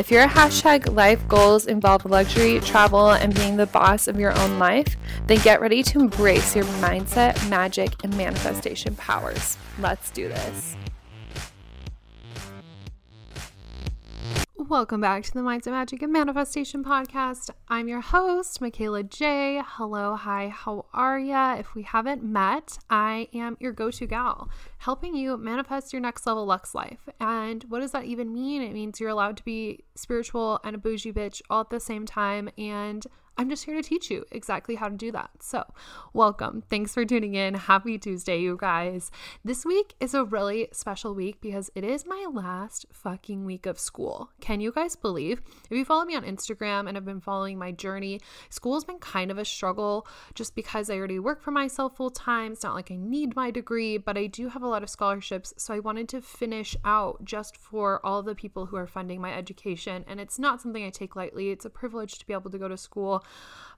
If your hashtag life goals involve luxury, travel, and being the boss of your own life, then get ready to embrace your mindset, magic, and manifestation powers. Let's do this. Welcome back to the Mindset Magic and Manifestation Podcast. I'm your host, Mikayla Jai. Hello, hi, how are ya? If we haven't met, I am your go to gal, helping you manifest your next level Lux life. And what does that even mean? It means you're allowed to be spiritual and a bougie bitch all at the same time. And I'm just here to teach you exactly how to do that. So, welcome. Thanks for tuning in. Happy Tuesday, you guys. This week is a really special week because it is my last fucking week of school. Can you guys believe? If you follow me on Instagram and have been following my journey, school's been kind of a struggle just because I already work for myself full time. It's not like I need my degree, but I do have a lot of scholarships. So, I wanted to finish out just for all the people who are funding my education. And it's not something I take lightly, it's a privilege to be able to go to school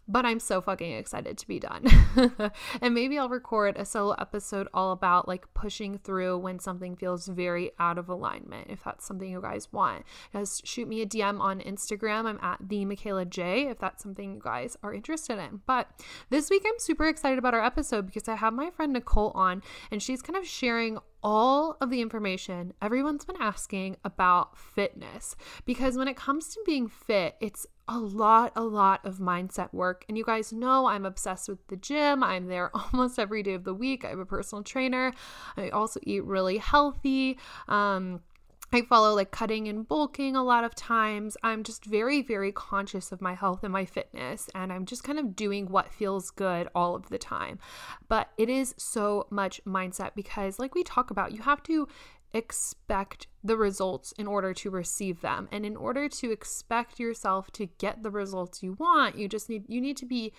but I'm so fucking excited to be done. and maybe I'll record a solo episode all about like pushing through when something feels very out of alignment. If that's something you guys want, just shoot me a DM on Instagram. I'm at the Mikayla Jai. If that's something you guys are interested in. But this week I'm super excited about our episode because I have my friend Nicole on, and she's kind of sharing all of the information everyone's been asking about fitness because when it comes to being fit, it's a lot, a lot of mindset work. And you guys know I'm obsessed with the gym. I'm there almost every day of the week. I have a personal trainer. I also eat really healthy. Um, I follow like cutting and bulking a lot of times. I'm just very, very conscious of my health and my fitness, and I'm just kind of doing what feels good all of the time. But it is so much mindset because, like we talk about, you have to expect the results in order to receive them. And in order to expect yourself to get the results you want you just need you need to be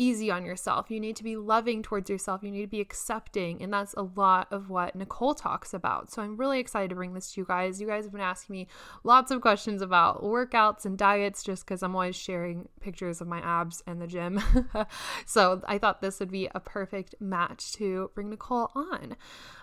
easy on yourself. You need to be loving towards yourself. You need to be accepting. And that's a lot of what Nicole talks about. So I'm really excited to bring this to you guys. You guys have been asking me lots of questions about workouts and diets just because I'm always sharing pictures of my abs and the gym. So I thought this would be a perfect match to bring Nicole on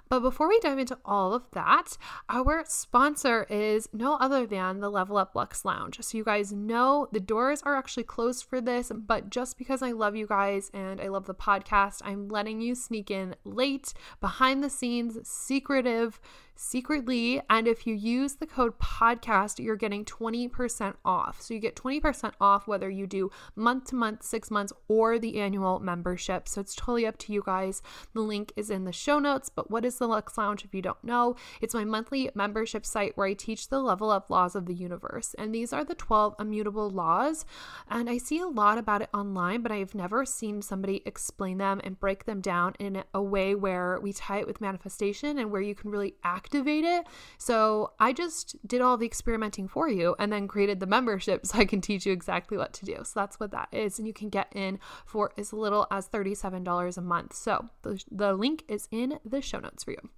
but before we dive into all of that, our sponsor is no other than the Level Up Luxe Lounge. So you guys know the doors are actually closed for this, but just because I love you guys and I love the podcast, I'm letting you sneak in late, behind the scenes, secretive secretly. And if you use the code podcast, you're getting 20% off. So you get 20% off whether you do month to month, six months, or the annual membership. So it's totally up to you guys. The link is in the show notes. But what is the Luxe Lounge if you don't know? It's my monthly membership site where I teach the level up laws of the universe. And these are the 12 immutable laws. And I see a lot about it online, but I've never seen somebody explain them and break them down in a way where we tie it with manifestation and where you can really act activate it. So I just did all the experimenting for you and then created the membership so I can teach you exactly what to do. So that's what that is. And you can get in for as little as $37 a month. So the, the link is in the show notes for you.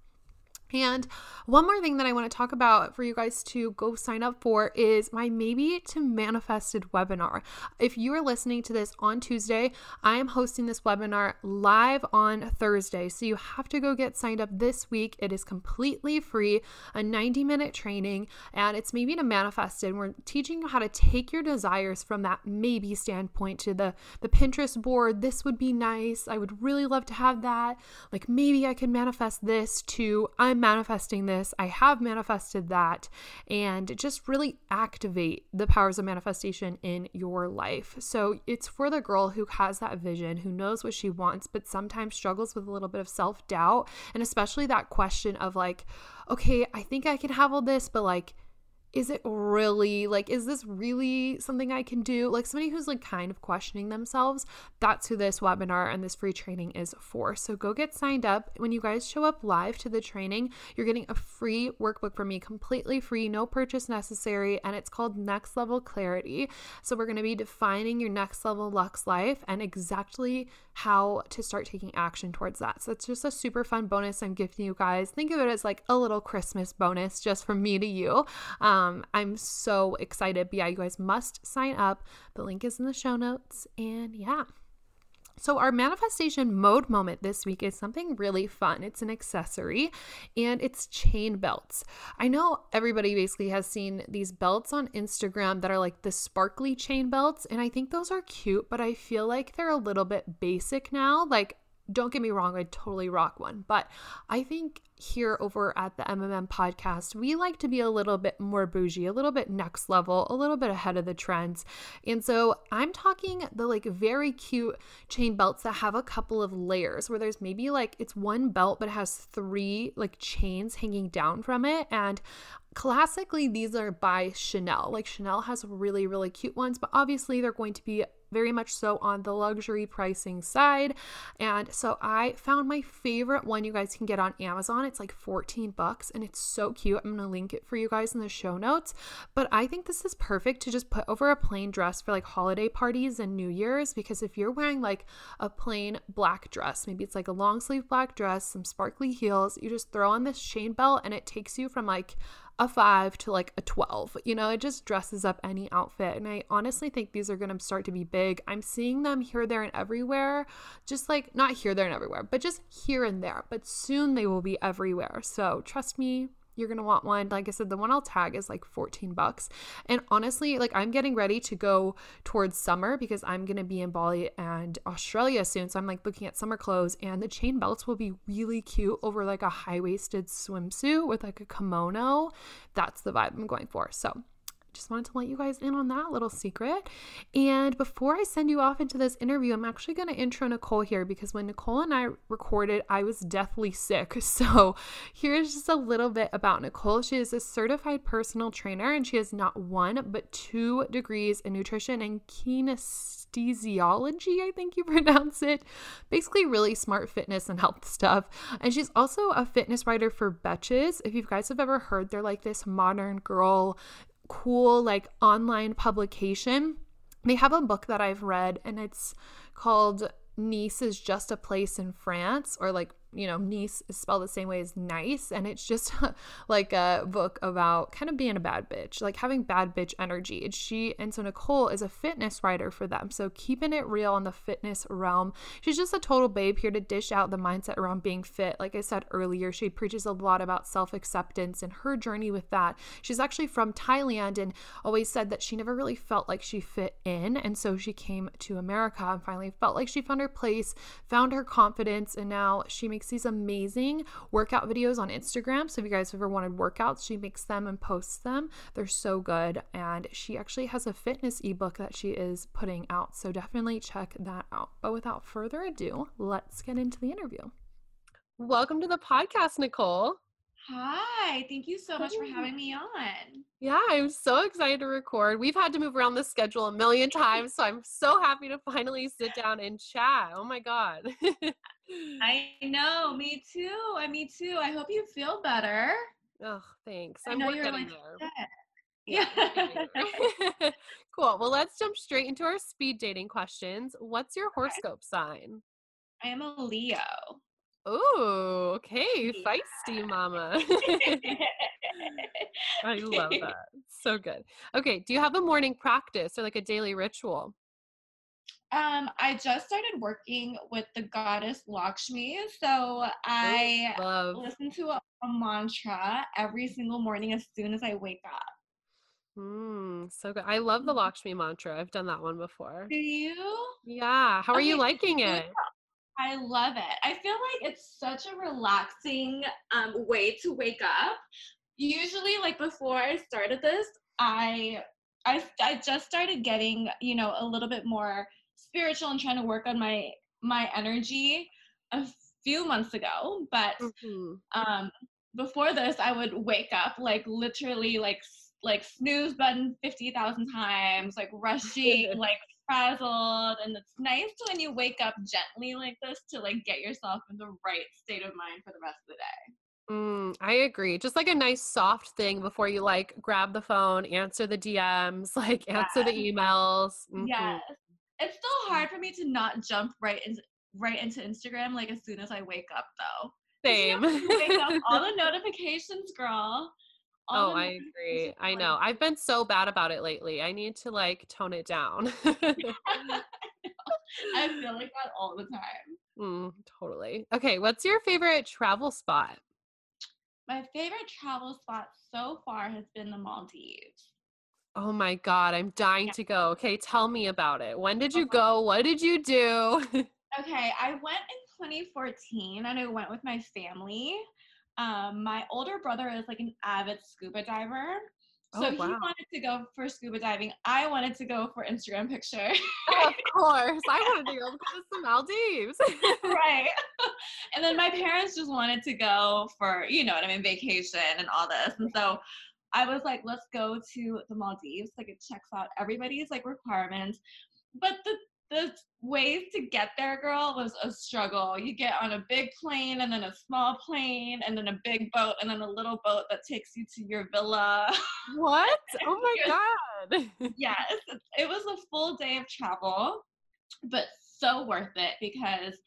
And one more thing that I want to talk about for you guys to go sign up for is my Maybe to Manifested webinar. If you are listening to this on Tuesday, I am hosting this webinar live on Thursday. So you have to go get signed up this week. It is completely free, a 90 minute training, and it's Maybe to Manifested. We're teaching you how to take your desires from that maybe standpoint to the, the Pinterest board. This would be nice. I would really love to have that. Like maybe I could manifest this to I'm manifesting this, I have manifested that, and just really activate the powers of manifestation in your life. So it's for the girl who has that vision, who knows what she wants, but sometimes struggles with a little bit of self doubt, and especially that question of like, okay, I think I can have all this, but like, is it really like is this really something I can do? Like somebody who's like kind of questioning themselves, that's who this webinar and this free training is for. So go get signed up. When you guys show up live to the training, you're getting a free workbook from me, completely free, no purchase necessary, and it's called Next Level Clarity. So we're going to be defining your next level Lux life and exactly how to start taking action towards that. So it's just a super fun bonus I'm gifting you guys. Think of it as like a little Christmas bonus just from me to you. Um, Um, I'm so excited. But yeah, you guys must sign up. The link is in the show notes. And yeah. So, our manifestation mode moment this week is something really fun. It's an accessory and it's chain belts. I know everybody basically has seen these belts on Instagram that are like the sparkly chain belts, and I think those are cute, but I feel like they're a little bit basic now. Like, don't get me wrong, I'd totally rock one. But I think here over at the MMM podcast, we like to be a little bit more bougie, a little bit next level, a little bit ahead of the trends. And so I'm talking the like very cute chain belts that have a couple of layers where there's maybe like it's one belt but it has three like chains hanging down from it. And classically, these are by Chanel. Like Chanel has really, really cute ones, but obviously they're going to be very much so on the luxury pricing side. And so I found my favorite one you guys can get on Amazon. It's like 14 bucks and it's so cute. I'm going to link it for you guys in the show notes. But I think this is perfect to just put over a plain dress for like holiday parties and New Year's because if you're wearing like a plain black dress, maybe it's like a long sleeve black dress, some sparkly heels, you just throw on this chain belt and it takes you from like a five to like a 12. You know, it just dresses up any outfit. And I honestly think these are going to start to be big. I'm seeing them here, there, and everywhere. Just like not here, there, and everywhere, but just here and there. But soon they will be everywhere. So trust me, you're gonna want one. Like I said, the one I'll tag is like 14 bucks. And honestly, like I'm getting ready to go towards summer because I'm gonna be in Bali and Australia soon. So I'm like looking at summer clothes and the chain belts will be really cute over like a high-waisted swimsuit with like a kimono. That's the vibe I'm going for. So just wanted to let you guys in on that little secret. And before I send you off into this interview, I'm actually going to intro Nicole here because when Nicole and I recorded, I was deathly sick. So here's just a little bit about Nicole. She is a certified personal trainer and she has not one but two degrees in nutrition and kinesiology, I think you pronounce it. Basically, really smart fitness and health stuff. And she's also a fitness writer for Betches. If you guys have ever heard, they're like this modern girl cool like online publication. They have a book that I've read and it's called Nice is just a place in France or like you know, niece is spelled the same way as nice. And it's just like a book about kind of being a bad bitch, like having bad bitch energy. And she, and so Nicole is a fitness writer for them. So keeping it real in the fitness realm. She's just a total babe here to dish out the mindset around being fit. Like I said earlier, she preaches a lot about self acceptance and her journey with that. She's actually from Thailand and always said that she never really felt like she fit in. And so she came to America and finally felt like she found her place, found her confidence, and now she makes makes these amazing workout videos on Instagram. So if you guys ever wanted workouts, she makes them and posts them. They're so good. And she actually has a fitness ebook that she is putting out. So definitely check that out. But without further ado, let's get into the interview. Welcome to the podcast, Nicole. Hi, thank you so much for having me on. Yeah, I'm so excited to record. We've had to move around the schedule a million times, so I'm so happy to finally sit down and chat. Oh my God. I know, me too. I me too. I hope you feel better. Oh, thanks. I'm I know you're like there. Yeah. cool. Well, let's jump straight into our speed dating questions. What's your horoscope sign? I am a Leo. Oh, okay. Yeah. Feisty mama. I love that. So good. Okay. Do you have a morning practice or like a daily ritual? Um, I just started working with the goddess Lakshmi, so I Love. listen to a, a, mantra every single morning as soon as I wake up. Hmm, so good. I love the mm-hmm. Lakshmi mantra. I've done that one before. Do you? Yeah. How are okay, you liking it? I love it. I feel like it's such a relaxing um, way to wake up. Usually, like before I started this, I I I just started getting you know a little bit more spiritual and trying to work on my my energy a few months ago but mm-hmm. um before this i would wake up like literally like like snooze button 50,000 times, like rushing, like frazzled. And it's nice when you wake up gently like this to like get yourself in the right state of mind for the rest of the day. Mm, I agree. Just like a nice soft thing before you like grab the phone, answer the DMs, like answer the emails. Mm-hmm. Yes. It's still hard for me to not jump right into right into Instagram like as soon as I wake up though. Same. wake up, all the notifications, girl. oh, I agree. I know. I've been so bad about it lately. I need to like tone it down. I feel like that all the time. Mm, totally. Okay, what's your favorite travel spot? My favorite travel spot so far has been the Maldives. Oh my God, I'm dying yeah. to go. Okay, tell me about it. When did you go? What did you do? okay, I went in 2014 and I went with my family. Um, my older brother is like an avid scuba diver. So oh, wow. he wanted to go for scuba diving. I wanted to go for Instagram picture. of course. I wanted to go because the Maldives. right. And then my parents just wanted to go for, you know what I mean, vacation and all this. And so I was like, let's go to the Maldives. Like it checks out everybody's like requirements. But the the ways to get there, girl, was a struggle. You get on a big plane and then a small plane and then a big boat and then a little boat that takes you to your villa. What? Oh my God. yes, it was a full day of travel, but so worth it because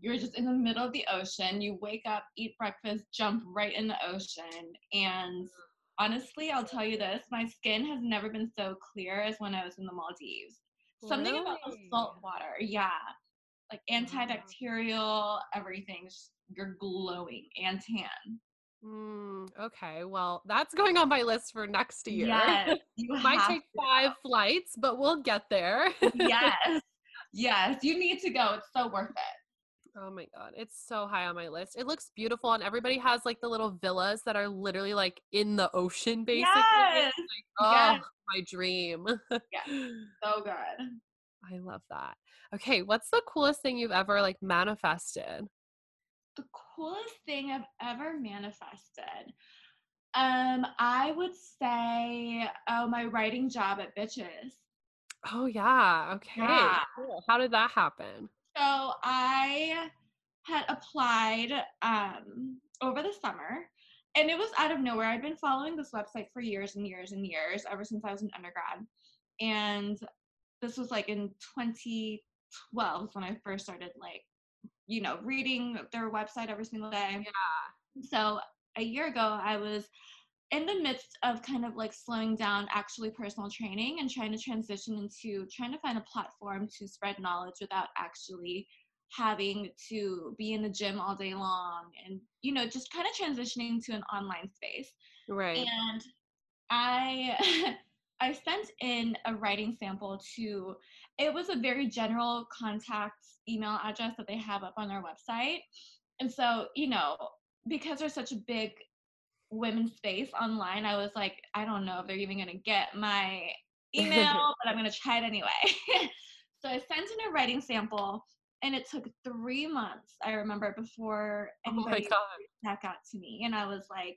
you're just in the middle of the ocean. You wake up, eat breakfast, jump right in the ocean. And honestly, I'll tell you this my skin has never been so clear as when I was in the Maldives. Something really? about the salt water, yeah. Like antibacterial, everything. You're glowing and tan. Mm, okay, well, that's going on my list for next year. Yes, you might take five go. flights, but we'll get there. yes, yes, you need to go. It's so worth it. Oh my god, it's so high on my list. It looks beautiful, and everybody has like the little villas that are literally like in the ocean, basically. Yes. Like, oh, yes my dream. yeah, so good. I love that. Okay, what's the coolest thing you've ever like manifested? The coolest thing I've ever manifested. Um, I would say, oh, my writing job at Betches. Oh yeah. Okay. Yeah. Cool. How did that happen? So I had applied um over the summer and it was out of nowhere. I'd been following this website for years and years and years, ever since I was an undergrad. And this was like in 2012 when I first started like, you know, reading their website every single day. Yeah. So a year ago, I was in the midst of kind of like slowing down actually personal training and trying to transition into trying to find a platform to spread knowledge without actually having to be in the gym all day long and you know just kind of transitioning to an online space. Right. And i i sent in a writing sample to it was a very general contact email address that they have up on their website. And so you know because there's such a big women's space online i was like i don't know if they're even to get my email but i'm to try it anyway so i sent in a writing sample and it took three months i remember before oh anybody oh back out to me and i was like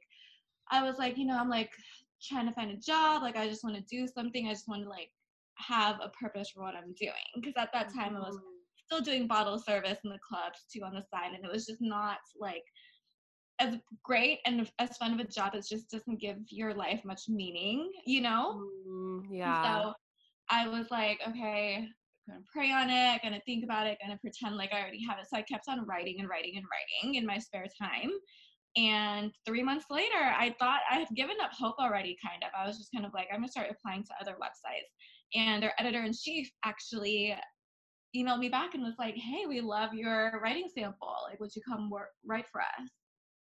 i was like you know i'm like trying to find a job like i just want to do something i just want to like have a purpose for what i'm doing because at that time i was mm-hmm. still doing bottle service in the clubs too on the side and it was just not like as great and as fun of a job it just doesn't give your life much meaning you know mm, yeah so i was like okay gonna pray on it, gonna think about it, gonna pretend like I already have it. So I kept on writing and writing and writing in my spare time. And three months later, I thought I had given up hope already, kind of. I was just kind of like, I'm gonna start applying to other websites. And their editor in chief actually emailed me back and was like, Hey, we love your writing sample. Like, would you come work write for us?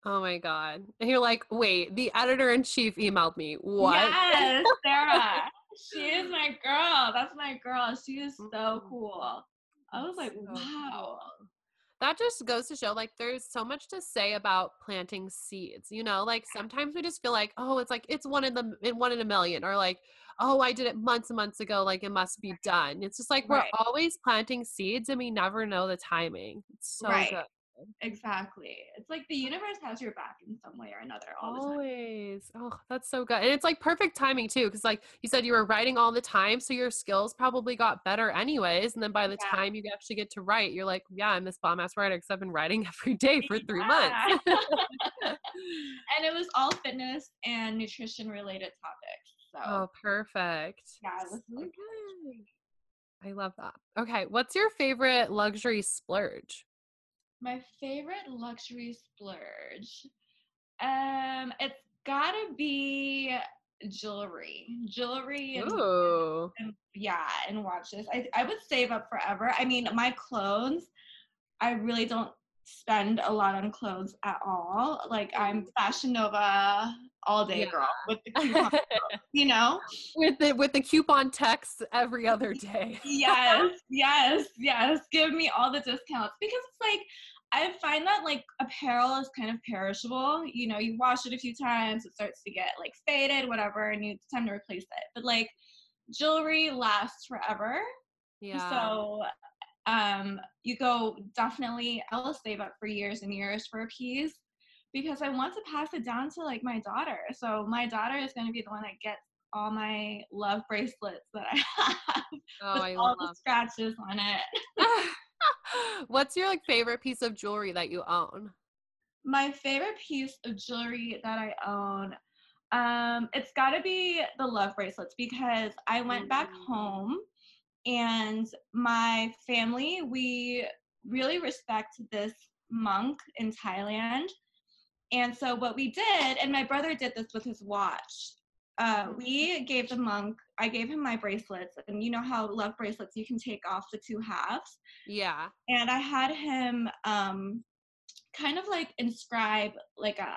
Oh my god. And you're like, wait, the editor in chief emailed me. What? Yes, Sarah she is my girl. That's my girl. She is so mm-hmm. cool. I was like, wow. That just goes to show like there's so much to say about planting seeds. You know, like sometimes we just feel like, oh, it's like it's one in the in one in a million, or like, oh, I did it months and months ago, like it must be done. It's just like we're right. always planting seeds and we never know the timing. It's so right. good. Exactly. It's like the universe has your back in some way or another all the time. Always. Oh, that's so good. And it's like perfect timing too, because like you said, you were writing all the time, so your skills probably got better anyways. And then by the Yeah. time you actually get to write, you're like, yeah, I'm this bomb ass writer because I've been writing every day for three Yeah. months. and it was all fitness and nutrition related topics. So oh, perfect. yeah, it was So really good. I love that. Okay, what's your favorite luxury splurge? My favorite luxury splurge. Um, it's gotta be jewelry. Jewelry and, Ooh. and yeah, and watches. I I would save up forever. I mean, my clothes, I really don't spend a lot on clothes at all. Like I'm Fashion Nova all day, Yeah. girl, with the coupon, you know? with the with the coupon text every other day. yes, yes, yes. Give me all the discounts because it's like I find that like apparel is kind of perishable. You know, you wash it a few times, it starts to get like faded, whatever, and it's time to replace it. But like jewelry lasts forever. Yeah. So um you go definitely I'll save up for years and years for a piece because I want to pass it down to like my daughter. So my daughter is gonna be the one that gets all my love bracelets that I have oh, with I all love. the scratches on it. What's your like favorite piece of jewelry that you own? My favorite piece of jewelry that I own, um, it's got to be the love bracelets because I went back Mm. home and my family, we really respect this monk in Thailand. And so what we did, and my brother did this with his watch. Uh, we gave the monk, I gave him my bracelets, and you know how love bracelets you can take off the two halves. Yeah. and I had him um, kind of like inscribe like a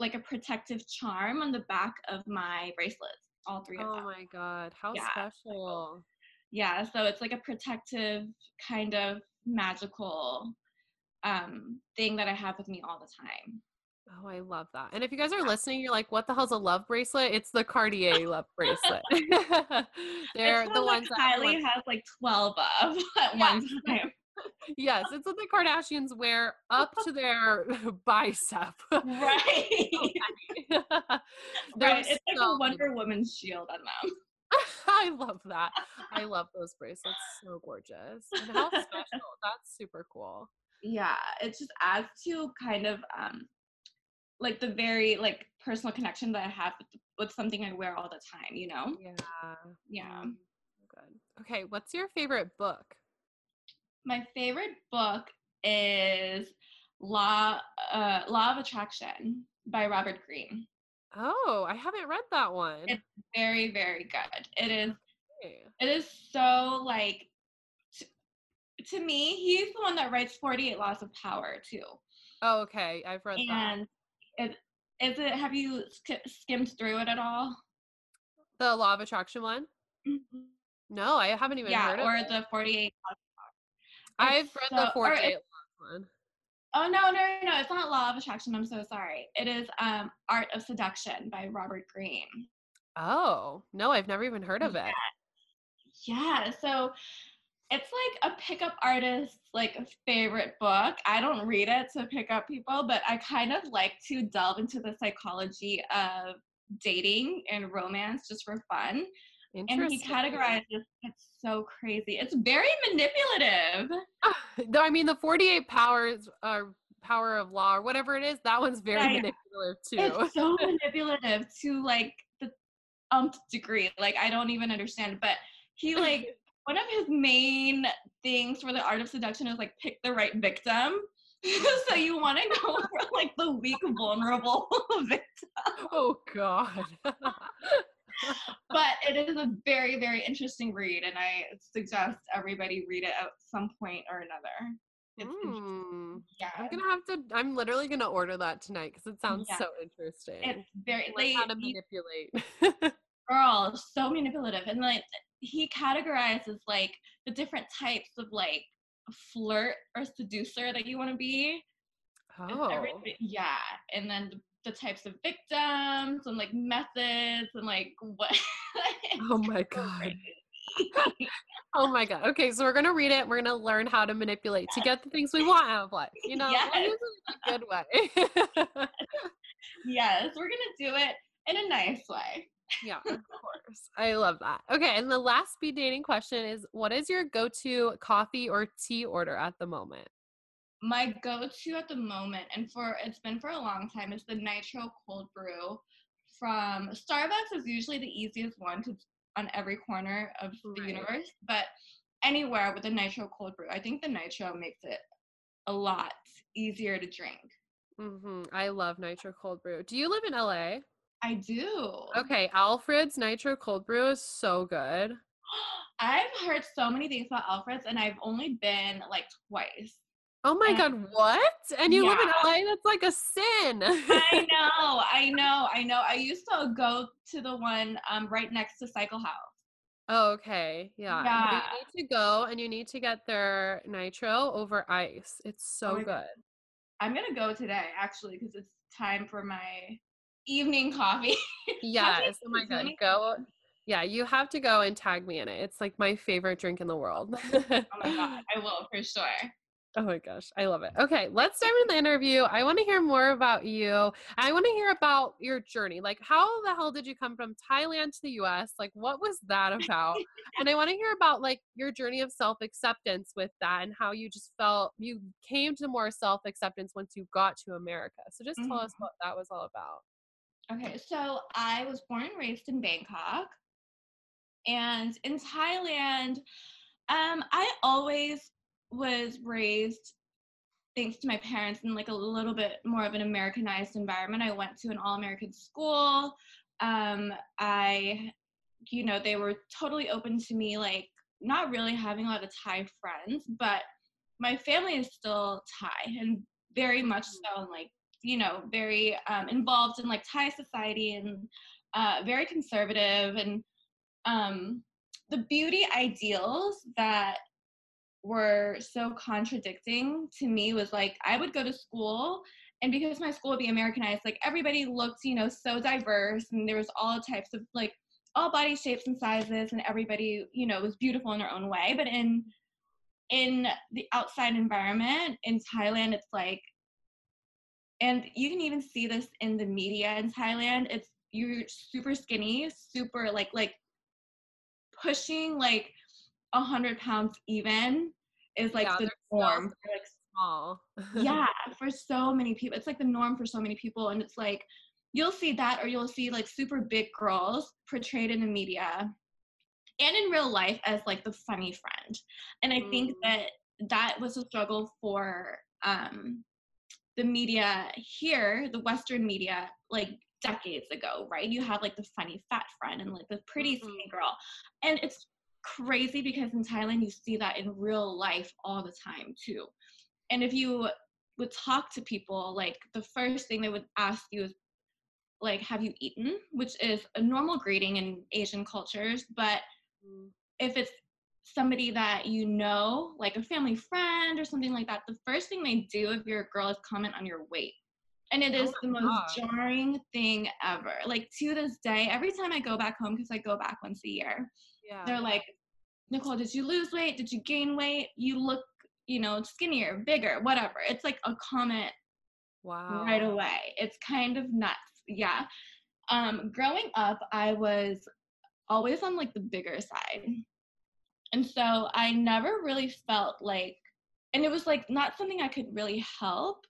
like a protective charm on the back of my bracelets, all three of them. Oh my god, how Yeah. special. Yeah, so it's like a protective kind of magical um, thing that I have with me all the time. Oh, I love that. And if you guys are listening, you're like, what the hell's a love bracelet? It's the Cartier love bracelet. They're the one ones that Kylie has like twelve of at Yeah. one time. Yes, it's what the Kardashians wear up to their bicep. right. Right. It's like a Wonder Woman shield on them. I love that. I love those bracelets. So gorgeous. And how special. That's super cool. yeah it just adds to kind of um like the very like personal connection that i have with, with something i wear all the time you know Yeah. yeah Mm, Good. Okay, what's your favorite book? my favorite book is law uh law of attraction by robert greene Oh, I haven't read that one. It's very very good it is Okay. it is so like to me he's the one that writes 48 laws of power too Oh, okay. I've read that. and it is it have you sk- skimmed through it at all The Law of Attraction one? No, I haven't even yeah heard of or it. the 48 I've read so- the 48 it- Laws one. oh no no no it's not law of attraction i'm so sorry it is um art of seduction by robert greene Oh, no, I've never even heard of it. yeah so it's like a pickup artist's like favorite book i don't read it to pick up people but i kind of like to delve into the psychology of dating and romance just for fun and he categorizes it's so crazy it's very manipulative Though I mean, the 48 powers or power of law or whatever it is, that one's very manipulative too. it's so manipulative to like the umpth degree. Like I don't even understand. But he like one of his main things for the art of seduction is like pick the right victim. so you want to go for like the weak, vulnerable victim. oh God. But it is a very, very interesting read, and I suggest everybody read it at some point or another. It's. Mm. yeah, I'm gonna have to. I'm literally gonna order that tonight because it sounds Yeah. so interesting. it's very like how to manipulate. girl so manipulative and like he categorizes like the different types of like flirt or seducer that you want to be oh, yeah and then the, the types of victims and like methods and like what oh my God. oh my god. Okay, so we're gonna read it. We're gonna learn how to manipulate to get the things we want out of life. You know, Yes. we'll use it in a good way. yes, we're gonna do it in a nice way. yeah. I love that. Okay, and the last speed dating question is: What is your go-to coffee or tea order at the moment? My go-to at the moment, and for it's been for a long time, is the nitro cold brew from Starbucks. Is usually the easiest one to on every corner of the Right. universe, but anywhere with a nitro cold brew, I think the nitro makes it a lot easier to drink. Mm-hmm. I love nitro cold brew. Do you live in LA? I do. Okay, Alfred's nitro cold brew is so good. I've heard so many things about Alfred's, and I've only been like twice. Oh my And- god, what? And you live in LA? That's like a sin. I know, I know, I know. I used to go to the one um, right next to Cycle House. Oh, okay. Yeah. Yeah. You need to go and you need to get their nitro over ice. It's so my good. God. I'm gonna go today actually because it's time for my evening coffee. Yes. Oh my god. Go. Yeah, you have to go and tag me in it. It's like my favorite drink in the world. oh my god, I will for sure. Oh my gosh, I love it. Okay, let's dive into the interview. I want to hear more about you. I want to hear about your journey. Like, how the hell did you come from Thailand to the US? Like, what was that about? and I want to hear about like your journey of self acceptance with that and how you just felt you came to more self acceptance once you got to America. So, just tell us Mhm. what that was all about. Okay, so I was born and raised in Bangkok. And in Thailand, um, I always was raised thanks to my parents in like a little bit more of an Americanized environment. I went to an all-American school. Um, I, you know, they were totally open to me, like not really having a lot of Thai friends, but my family is still Thai and very much so, and like you know, very um, involved in like Thai society and uh, very conservative and um, the beauty ideals that were so contradicting to me was like I would go to school and because my school would be Americanized, like everybody looked, you know, so diverse and there was all types of like all body shapes and sizes and everybody, you know, was beautiful in their own way. But in in the outside environment in Thailand, it's like and you can even see this in the media in Thailand. It's you're super skinny, super like like pushing like a hundred pounds even is like Yeah, the norm. for, like Small. yeah for so many people it's like the norm for so many people and it's like you'll see that or you'll see like super big girls portrayed in the media and in real life as like the funny friend and i think Mm. that that was a struggle for um the media here the western media like decades ago right you have like the funny fat friend and like the pretty skinny Mhm. girl and it's crazy because in thailand you see that in real life all the time too and if you would talk to people like the first thing they would ask you is like have you eaten which is a normal greeting in asian cultures but Mm. if it's somebody that you know like a family friend or something like that the first thing they do if you're a girl is comment on your weight. And it is Oh the most God. jarring thing ever. Like to this day every time i go back home because i go back once a year Yeah. they're like nicole did you lose weight? Did you gain weight? You look you know skinnier bigger whatever. It's like a comment wow. right away. It's kind of nuts. Yeah. Um growing up i was always on like the bigger side and so i never really felt like and it was like not something i could really help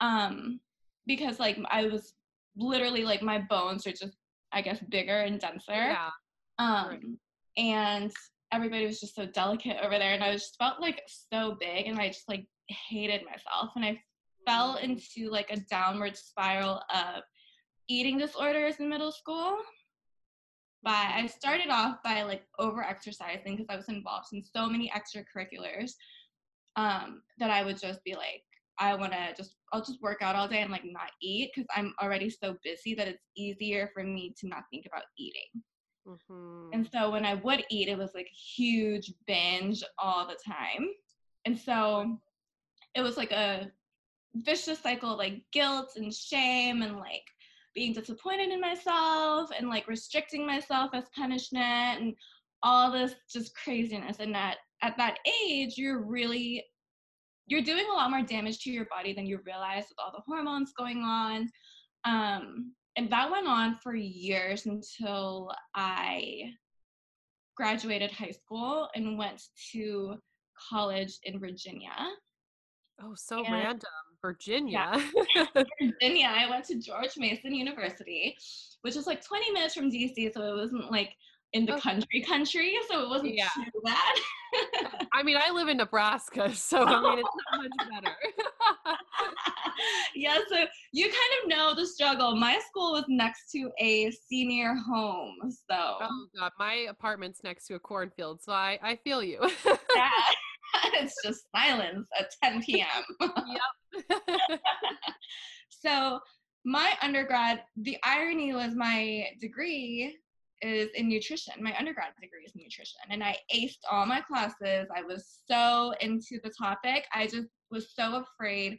um because like i was literally like my bones are just i guess bigger and denser Yeah. um, Right. and everybody was just so delicate over there, and I just felt like so big, and I just like hated myself, and I fell Mm. into like a downward spiral of eating disorders in middle school. But I started off by like over exercising because I was involved in so many extracurriculars um, that I would just be like, I want to just, I'll just work out all day and like not eat because I'm already so busy that it's easier for me to not think about eating. Mhm. And so when I would eat, it was like huge binge all the time. And so it was like a vicious cycle of like guilt and shame and like being disappointed in myself and like restricting myself as punishment and all this just craziness. And that at that age you're really you're doing a lot more damage to your body than you realize with all the hormones going on. Um, and that went on for years until i graduated high school and went to college in virginia. Oh so and, random virginia yeah. virginia i went to george mason university which is like 20 minutes from dc so it wasn't like in the okay. country country, so it wasn't yeah. too bad. I mean, I live in Nebraska, so I mean, it's not much better. yeah, so you kind of know the struggle. My school was next to a senior home, so. Oh god, my apartment's next to a cornfield, so I I feel you. yeah, it's just silence at 10 p.m. yep. so my undergrad, the irony was my degree is in nutrition. My undergrad degree is in nutrition. And I aced all my classes. I was so into the topic. I just was so afraid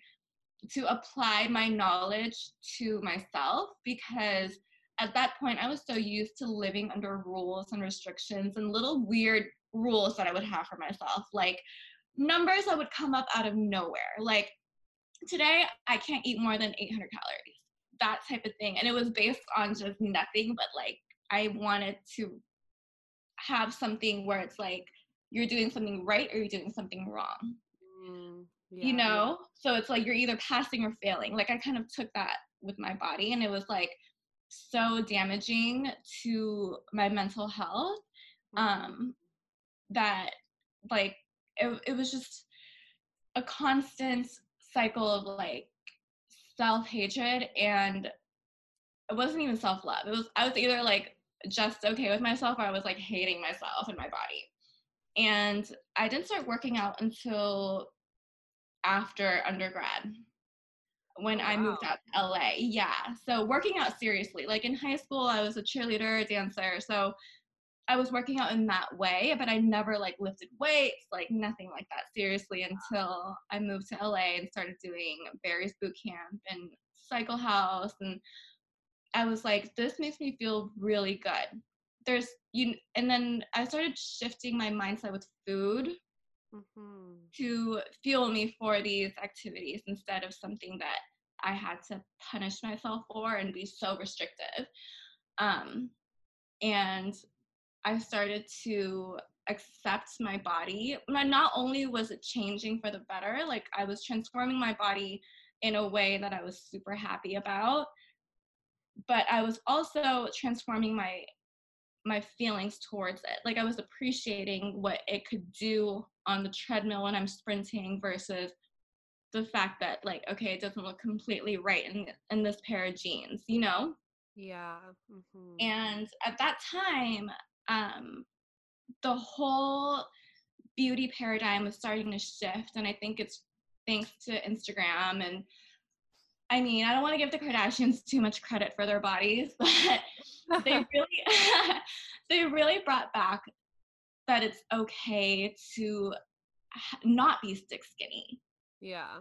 to apply my knowledge to myself because at that point I was so used to living under rules and restrictions and little weird rules that I would have for myself. Like numbers that would come up out of nowhere. Like today I can't eat more than 800 calories. That type of thing. And it was based on just nothing but like I wanted to have something where it's like you're doing something right or you're doing something wrong. Mm, yeah, you know? Yeah. So it's like you're either passing or failing. Like I kind of took that with my body and it was like so damaging to my mental health mm-hmm. um that like it, it was just a constant cycle of like self-hatred and it wasn't even self-love. It was I was either like just okay with myself or I was like hating myself and my body. And I didn't start working out until after undergrad when wow. I moved out to LA. Yeah. So working out seriously. Like in high school I was a cheerleader, dancer. So I was working out in that way, but I never like lifted weights, like nothing like that seriously until I moved to LA and started doing Barry's boot camp and Cycle House and I was like, this makes me feel really good. There's you, and then I started shifting my mindset with food mm-hmm. to fuel me for these activities instead of something that I had to punish myself for and be so restrictive. Um, and I started to accept my body. Not only was it changing for the better, like I was transforming my body in a way that I was super happy about but I was also transforming my my feelings towards it. Like I was appreciating what it could do on the treadmill when I'm sprinting versus the fact that like okay, it doesn't look completely right in in this pair of jeans, you know? Yeah. Mm-hmm. And at that time, um, the whole beauty paradigm was starting to shift, and I think it's thanks to Instagram and I mean, I don't want to give the Kardashians too much credit for their bodies, but they really they really brought back that it's okay to not be stick skinny. Yeah.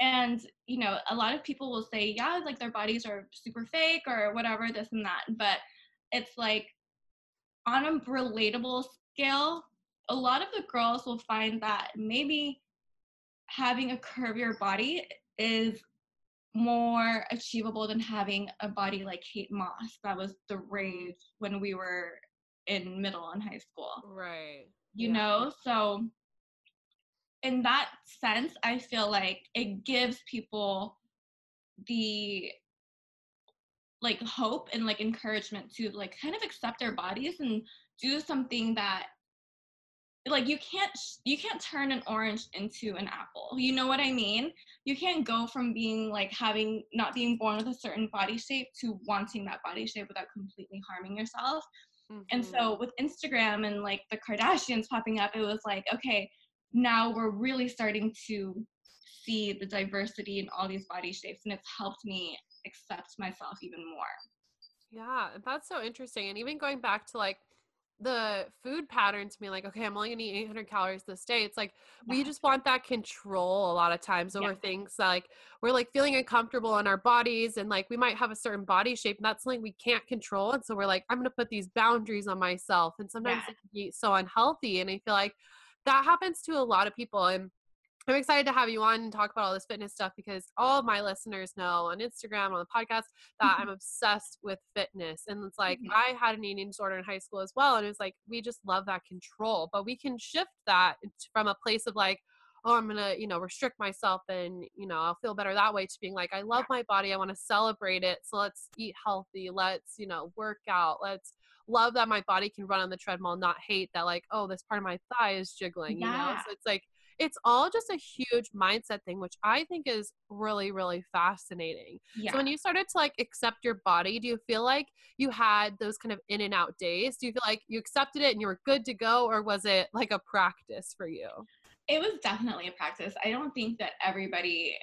And you know, a lot of people will say, yeah, like their bodies are super fake or whatever, this and that. But it's like on a relatable scale, a lot of the girls will find that maybe having a curvier body is more achievable than having a body like Kate Moss. That was the rage when we were in middle and high school. Right. You yeah. know, so in that sense, I feel like it gives people the like hope and like encouragement to like kind of accept their bodies and do something that like you can't you can't turn an orange into an apple you know what i mean you can't go from being like having not being born with a certain body shape to wanting that body shape without completely harming yourself mm-hmm. and so mm-hmm. with instagram and like the kardashians popping up it was like okay now we're really starting to see the diversity in all these body shapes and it's helped me accept myself even more yeah that's so interesting and even going back to like the food pattern to be like, okay, I'm only gonna eat 800 calories this day. It's like we just want that control a lot of times over Yeah. things like we're like feeling uncomfortable in our bodies and like we might have a certain body shape and that's something we can't control. And so we're like, I'm gonna put these boundaries on myself. And sometimes Yeah. it can be so unhealthy. And I feel like that happens to a lot of people. And I'm excited to have you on and talk about all this fitness stuff because all of my listeners know on Instagram, on the podcast, that I'm obsessed with fitness. And it's like, Mhm. I had an eating disorder in high school as well. And it was like, we just love that control, but we can shift that from a place of like, oh, I'm going to, you know, restrict myself and, you know, I'll feel better that way to being like, I love my body. I want to celebrate it. So let's eat healthy. Let's, you know, work out. Let's love that my body can run on the treadmill, not hate that, like, oh, this part of my thigh is jiggling, you know? So it's like, it's all just a huge mindset thing, which I think is really, really fascinating. Yeah. So when you started to like accept your body, do you feel like you had those kind of in and out days? Do you feel like you accepted it and you were good to go, or was it like a practice for you? it was definitely a practice. I don't think that everybody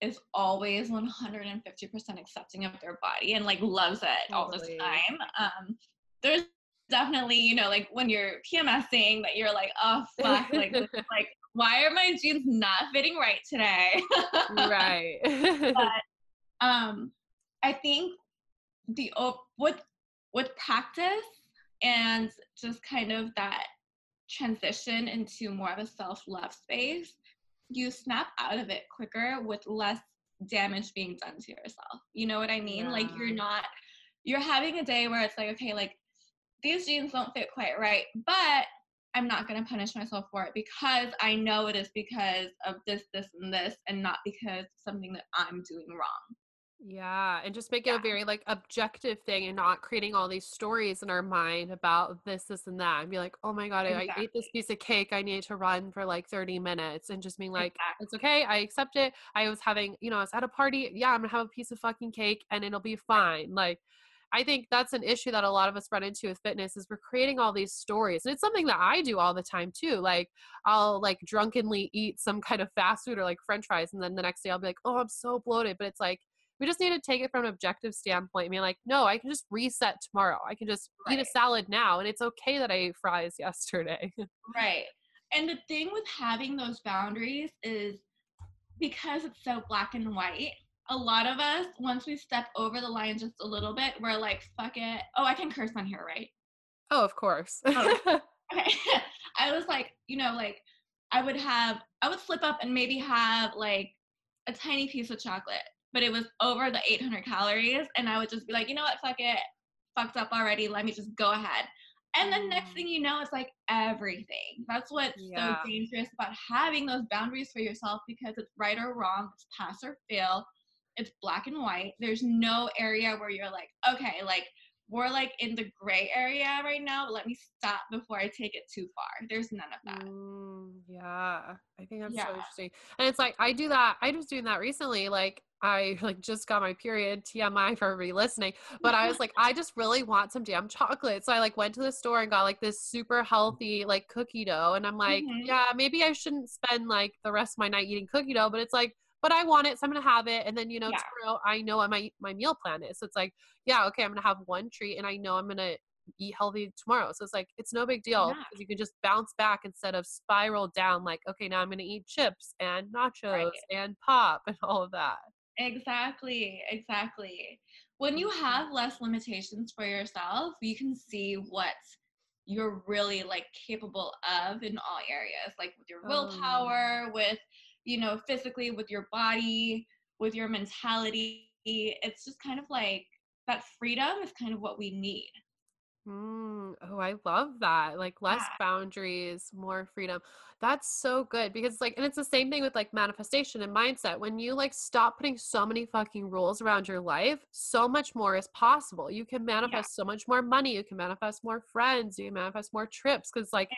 is always 150% accepting of their body and like loves it all the time. Um, there's definitely, you know, like when you're PMSing that you're like, oh fuck, like, this is, like why are my jeans not fitting right today? right. but um, I think the with with practice and just kind of that transition into more of a self love space, you snap out of it quicker with less damage being done to yourself. You know what I mean? Like you're not you're having a day where it's like, okay, like these jeans don't fit quite right, but I'm not going to punish myself for it because I know it is because of this, this, and this, and not because something that I'm doing wrong. Yeah, and just make it Yeah. a very like objective thing and not creating all these stories in our mind about this, this, and that. And be like, oh my God, I, I ate this piece of cake. I need to run for like 30 minutes. And just being like, Exactly. it's okay. I accept it. I was having, you know, I was at a party. Yeah, I'm gonna have a piece of fucking cake and it'll be fine. Like, I think that's an issue that a lot of us run into with fitness is we're creating all these stories. And it's something that I do all the time too. Like I'll like drunkenly eat some kind of fast food or like french fries and then the next day I'll be like, "Oh, I'm so bloated." But it's like we just need to take it from an objective standpoint. I mean, like, no, I can just reset tomorrow. I can just eat a salad now and it's okay that I ate fries yesterday. Right. And the thing with having those boundaries is because it's so black and white, a lot of us, once we step over the line just a little bit, we're like, fuck it. Oh, I can curse on here, right? oh, of course. Oh. Okay. I was like, you know, like I would have, I would flip up and maybe have like a tiny piece of chocolate, but it was over the 800 calories. And I would just be like, you know what, fuck it. Fucked up already. Let me just go ahead. And the next Mm. thing you know, it's like everything. That's what's Yeah. so dangerous about having those boundaries for yourself because it's right or wrong, it's pass or fail, it's black and white. There's no area where you're like, okay, like we're like in the gray area right now. Let me stop before I take it too far. There's none of that. Mm, yeah, I think that's Yeah. so interesting. And it's like I do that. I was doing that recently. Like I like just got my period. TMI for everybody listening. But I was like, I just really want some damn chocolate. So I like went to the store and got like this super healthy like cookie dough. And I'm like, Mhm. yeah, maybe I shouldn't spend like the rest of my night eating cookie dough. But it's like, but I want it, so I'm gonna have it. And then you know Yeah. tomorrow I know what my my meal plan is. So it's like, yeah, okay, I'm gonna have one treat, and I know I'm gonna eat healthy tomorrow. So it's like it's no big deal Yeah. you can just bounce back instead of spiral down like, okay, now I'm gonna eat chips and nachos and pop and all of that. Exactly, exactly. When you mm-hmm. have less limitations for yourself, you can see what you're really like capable of in all areas, like with your Oh. willpower, with you know, physically, with your body, with your mentality. It's just kind of like that freedom is kind of what we need. Mm, oh, I love that. Like less Yeah. boundaries, more freedom. That's so good because like and it's the same thing with like manifestation and mindset. When you like stop putting so many fucking rules around your life, so much more is possible. You can manifest so much more money, you can manifest more friends, you can manifest more trips cuz like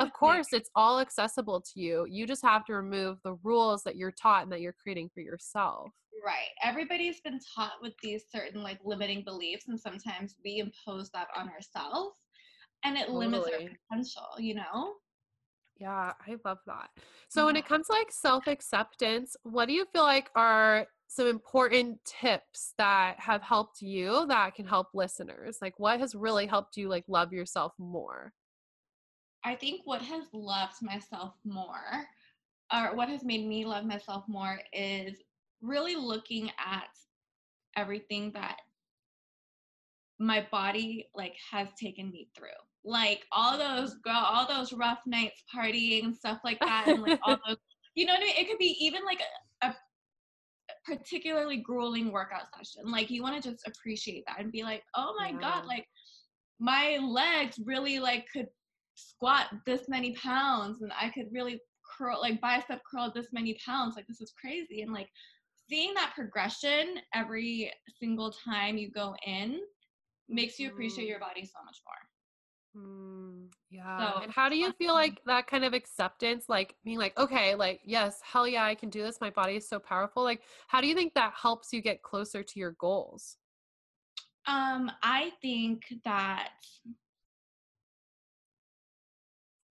of course it's all accessible to you. You just have to remove the rules that you're taught and that you're creating for yourself. Right. Everybody's been taught with these certain like limiting beliefs, and sometimes we impose that on ourselves and it limits our potential, you know? Yeah, I love that. So when it comes to like self-acceptance, what do you feel like are some important tips that have helped you that can help listeners? Like what has really helped you like love yourself more? I think what has loved myself more or what has made me love myself more is really looking at everything that my body like has taken me through like all those girl all those rough nights partying and stuff like that and like all those you know what i mean it could be even like a, a particularly grueling workout session like you want to just appreciate that and be like oh my yeah. god like my legs really like could squat this many pounds and i could really curl like bicep curl this many pounds like this is crazy and like seeing that progression every single time you go in makes you appreciate mm. your body so much more. Mm, yeah. So, and how do you feel like that kind of acceptance, like being like, okay, like, yes, hell yeah, I can do this. My body is so powerful. Like, how do you think that helps you get closer to your goals? Um, I think that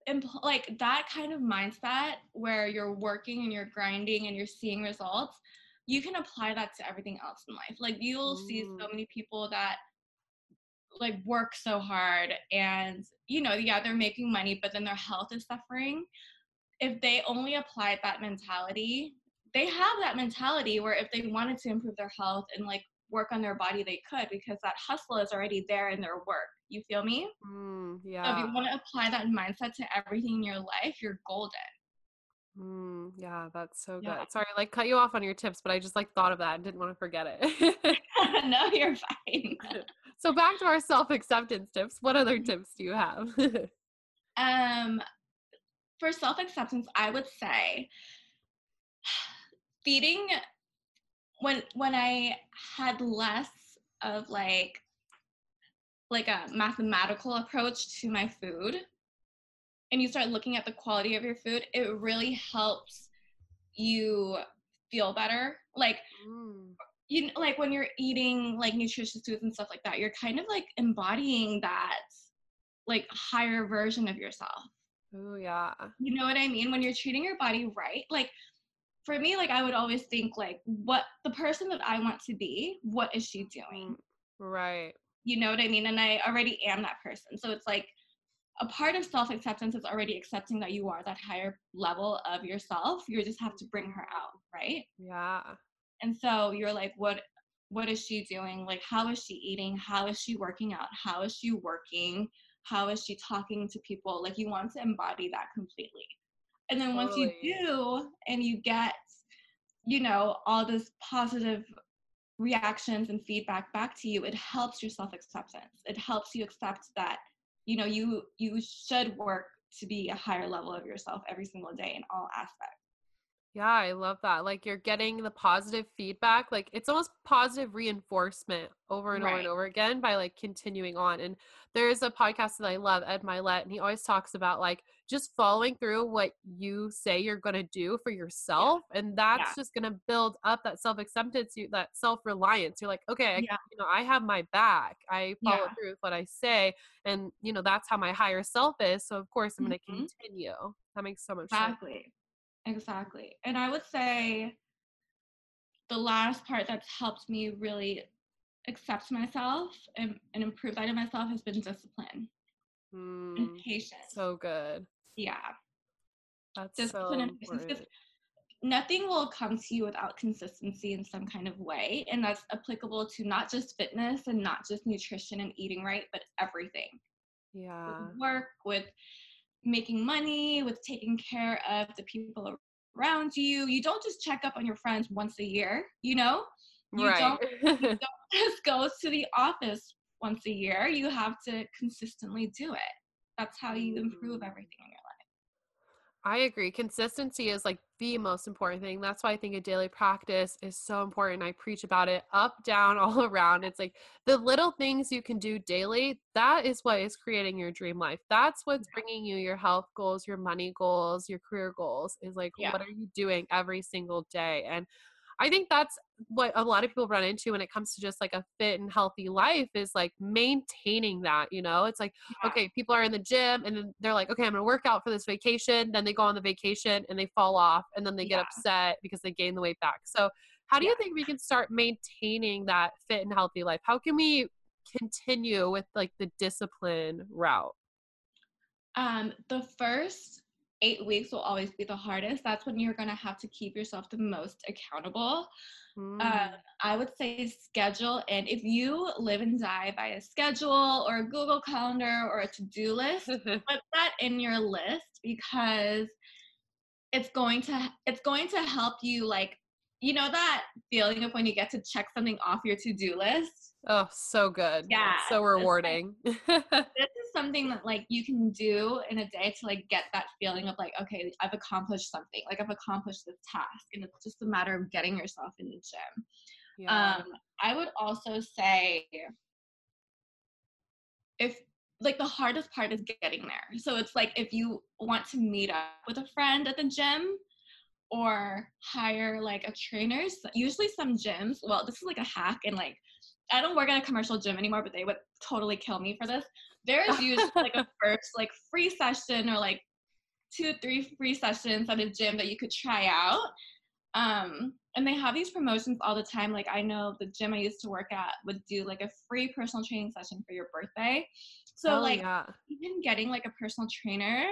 impl- like that kind of mindset where you're working and you're grinding and you're seeing results, you can apply that to everything else in life. Like you'll Ooh. see so many people that like work so hard and you know yeah they're making money but then their health is suffering. If they only applied that mentality they have that mentality where if they wanted to improve their health and like work on their body they could because that hustle is already there in their work. You feel me? Mm, yeah so if you want to apply that mindset to everything in your life you're golden Mm, yeah, that's so good. Yeah. Sorry, like cut you off on your tips, but I just like thought of that and didn't want to forget it. no, you're fine. so back to our self-acceptance tips. What other mm-hmm. tips do you have? um for self-acceptance, I would say feeding when when I had less of like like a mathematical approach to my food and you start looking at the quality of your food, it really helps you feel better. Like mm. you like when you're eating like nutritious foods and stuff like that, you're kind of like embodying that like higher version of yourself. Oh yeah. You know what I mean? When you're treating your body right, like for me, like I would always think like what the person that I want to be, what is she doing? Right. You know what I mean? And I already am that person. So it's like a part of self acceptance is already accepting that you are that higher level of yourself. You just have to bring her out, right? Yeah. And so you're like, what what is she doing? Like how is she eating? How is she working out? How is she working? How is she talking to people? Like you want to embody that completely. And then totally. once you do and you get, you know, all this positive reactions and feedback back to you, it helps your self acceptance. It helps you accept that you know you you should work to be a higher level of yourself every single day in all aspects yeah, I love that. Like you're getting the positive feedback. Like it's almost positive reinforcement over and right. over and over again by like continuing on. And there's a podcast that I love, Ed Mylett, and he always talks about like just following through what you say you're going to do for yourself. Yeah. And that's yeah. just going to build up that self acceptance, you that self reliance. You're like, okay, yeah. I, you know, I have my back. I follow through with what I say. And, you know, that's how my higher self is. So, of course, I'm mm-hmm. going to continue. That makes so much exactly. sense. Exactly. And I would say the last part that's helped me really accept myself and, and improve that in myself has been discipline mm, and patience. So good. Yeah. That's discipline so and. Nothing will come to you without consistency in some kind of way. And that's applicable to not just fitness and not just nutrition and eating right, but everything. Yeah. With work, with making money, with taking care of the people around you. You don't just check up on your friends once a year, you know? You, right. don't, you don't just go to the office once a year. You have to consistently do it. That's how you improve mm. everything in your life. I agree. Consistency is like the most important thing. That's why I think a daily practice is so important. I preach about it up, down, all around. It's like the little things you can do daily. That is what is creating your dream life. That's what's bringing you your health goals, your money goals, your career goals. Is like, yeah. what are you doing every single day? And I think that's what a lot of people run into when it comes to just like a fit and healthy life is like maintaining that, you know? It's like, yeah. okay, people are in the gym and then they're like, okay, I'm going to work out for this vacation. Then they go on the vacation and they fall off and then they get yeah. upset because they gain the weight back. So how do you think we can start maintaining that fit and healthy life? How can we continue with like the discipline route? Um, the first eight weeks will always be the hardest. That's when you're going to have to keep yourself the most accountable. Mm. Um, I would say schedule, and if you live and die by a schedule or a Google Calendar or a to do list, put that in your list because it's going to it's going to help you like you know that feeling of when you get to check something off your to-do list oh so good yeah so rewarding like, this is something that like you can do in a day to like get that feeling of like okay i've accomplished something like i've accomplished this task and it's just a matter of getting yourself in the gym yeah. um i would also say if like the hardest part is getting there so it's like if you want to meet up with a friend at the gym or hire like a trainer. So usually some gyms, well, this is like a hack and like I don't work at a commercial gym anymore, but they would totally kill me for this. There is usually like a first like free session or like two, three free sessions at a gym that you could try out. Um, and they have these promotions all the time. Like I know the gym I used to work at would do like a free personal training session for your birthday. So oh, like yeah. even getting like a personal trainer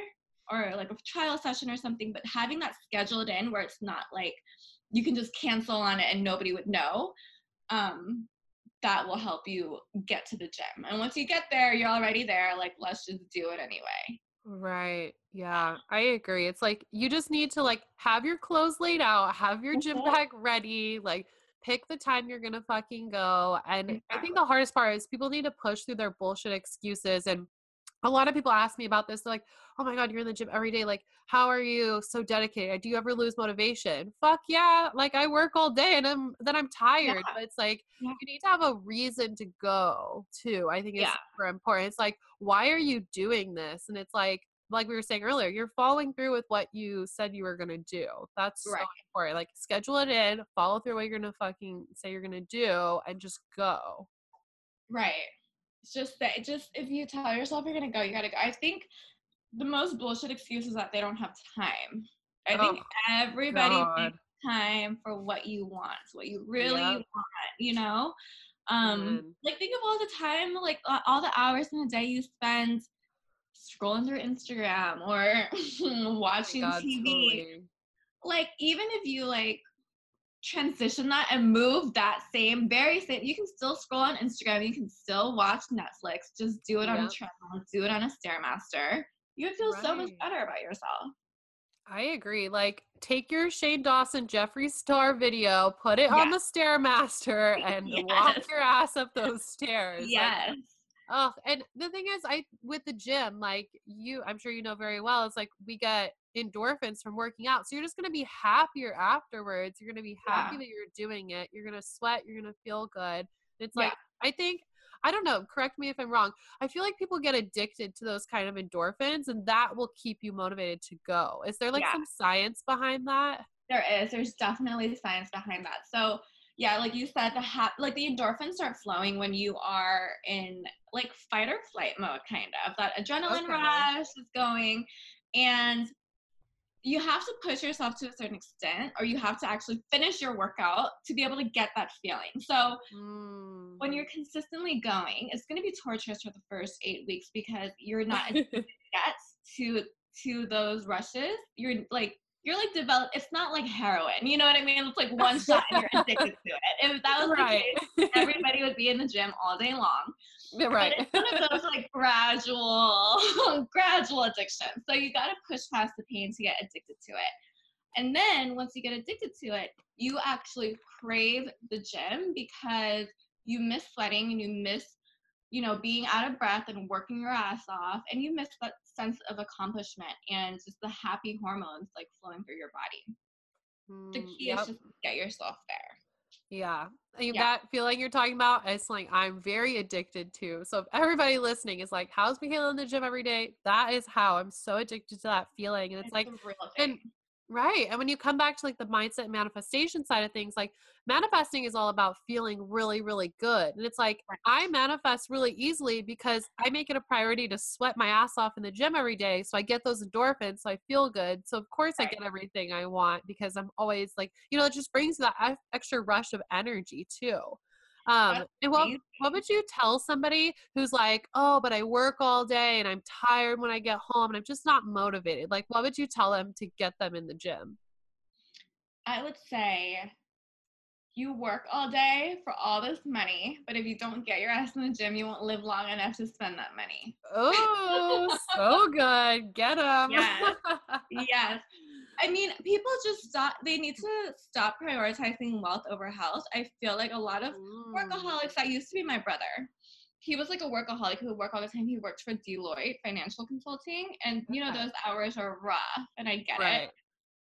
or like a trial session or something, but having that scheduled in where it's not like you can just cancel on it and nobody would know. Um, that will help you get to the gym. And once you get there, you're already there. Like, let's just do it anyway. Right. Yeah, I agree. It's like you just need to like have your clothes laid out, have your gym mm-hmm. bag ready, like pick the time you're gonna fucking go. And I think the hardest part is people need to push through their bullshit excuses and a lot of people ask me about this. They're like, oh my God, you're in the gym every day. Like, how are you so dedicated? Do you ever lose motivation? Fuck yeah. Like I work all day and I'm then I'm tired. Yeah. But it's like yeah. you need to have a reason to go too. I think it's yeah. super important. It's like, why are you doing this? And it's like, like we were saying earlier, you're following through with what you said you were gonna do. That's right. so important. Like schedule it in, follow through what you're gonna fucking say you're gonna do, and just go. Right. It's just that it just if you tell yourself you're gonna go, you gotta go. I think the most bullshit excuse is that they don't have time. I oh, think everybody makes time for what you want, what you really yep. want, you know? Um, like think of all the time, like all the hours in the day you spend scrolling through Instagram or watching oh God, TV. Totally. Like even if you like transition that and move that same very same you can still scroll on instagram you can still watch netflix just do it on a treadmill do it on a stairmaster you would feel right. so much better about yourself I agree. Like, take your Shane Dawson Jeffree Star video, put it yes. on the Stairmaster, and yes. walk your ass up those stairs. Yes. Like, oh, and the thing is, I with the gym, like you, I'm sure you know very well. It's like we get endorphins from working out. So you're just going to be happier afterwards. You're going to be happy yeah. that you're doing it. You're going to sweat. You're going to feel good. It's like, yeah. I think, I don't know, correct me if I'm wrong. I feel like people get addicted to those kind of endorphins and that will keep you motivated to go. Is there like yeah. some science behind that? There is. There's definitely science behind that. So, yeah, like you said, the ha- like the endorphins start flowing when you are in like fight or flight mode, kind of. That adrenaline okay. rush is going, and you have to push yourself to a certain extent or you have to actually finish your workout to be able to get that feeling so mm. when you're consistently going it's going to be torturous for the first eight weeks because you're not get to to those rushes you're like you're like develop it's not like heroin you know what i mean it's like one shot and you're addicted to it if that was right. the case everybody would be in the gym all day long. Right but it's one of those like gradual gradual addiction so you got to push past the pain to get addicted to it. And then once you get addicted to it you actually crave the gym because you miss sweating and you miss you know being out of breath and working your ass off and you miss that sense of accomplishment and just the happy hormones like flowing through your body. Mm, the key yep. is just get yourself there yeah. You yeah. got feeling you're talking about, it's like I'm very addicted to. So if everybody listening is like, how's Mikayla in the gym every day? That is how I'm so addicted to that feeling. And it's, it's like and Right. And when you come back to like the mindset manifestation side of things, like manifesting is all about feeling really, really good. And it's like right. I manifest really easily because I make it a priority to sweat my ass off in the gym every day. So I get those endorphins. So I feel good. So of course right. I get everything I want because I'm always like, you know, it just brings that extra rush of energy too. Um, and what what would you tell somebody who's like, oh, but I work all day and I'm tired when I get home and I'm just not motivated? Like, what would you tell them to get them in the gym? I would say you work all day for all this money, but if you don't get your ass in the gym, you won't live long enough to spend that money. Oh, so good. Get them. Yes. yes. I mean, people just stop. They need to stop prioritizing wealth over health. I feel like a lot of mm. workaholics. That used to be my brother. He was like a workaholic who would work all the time. He worked for Deloitte Financial Consulting, and you know those hours are rough, and I get right. it.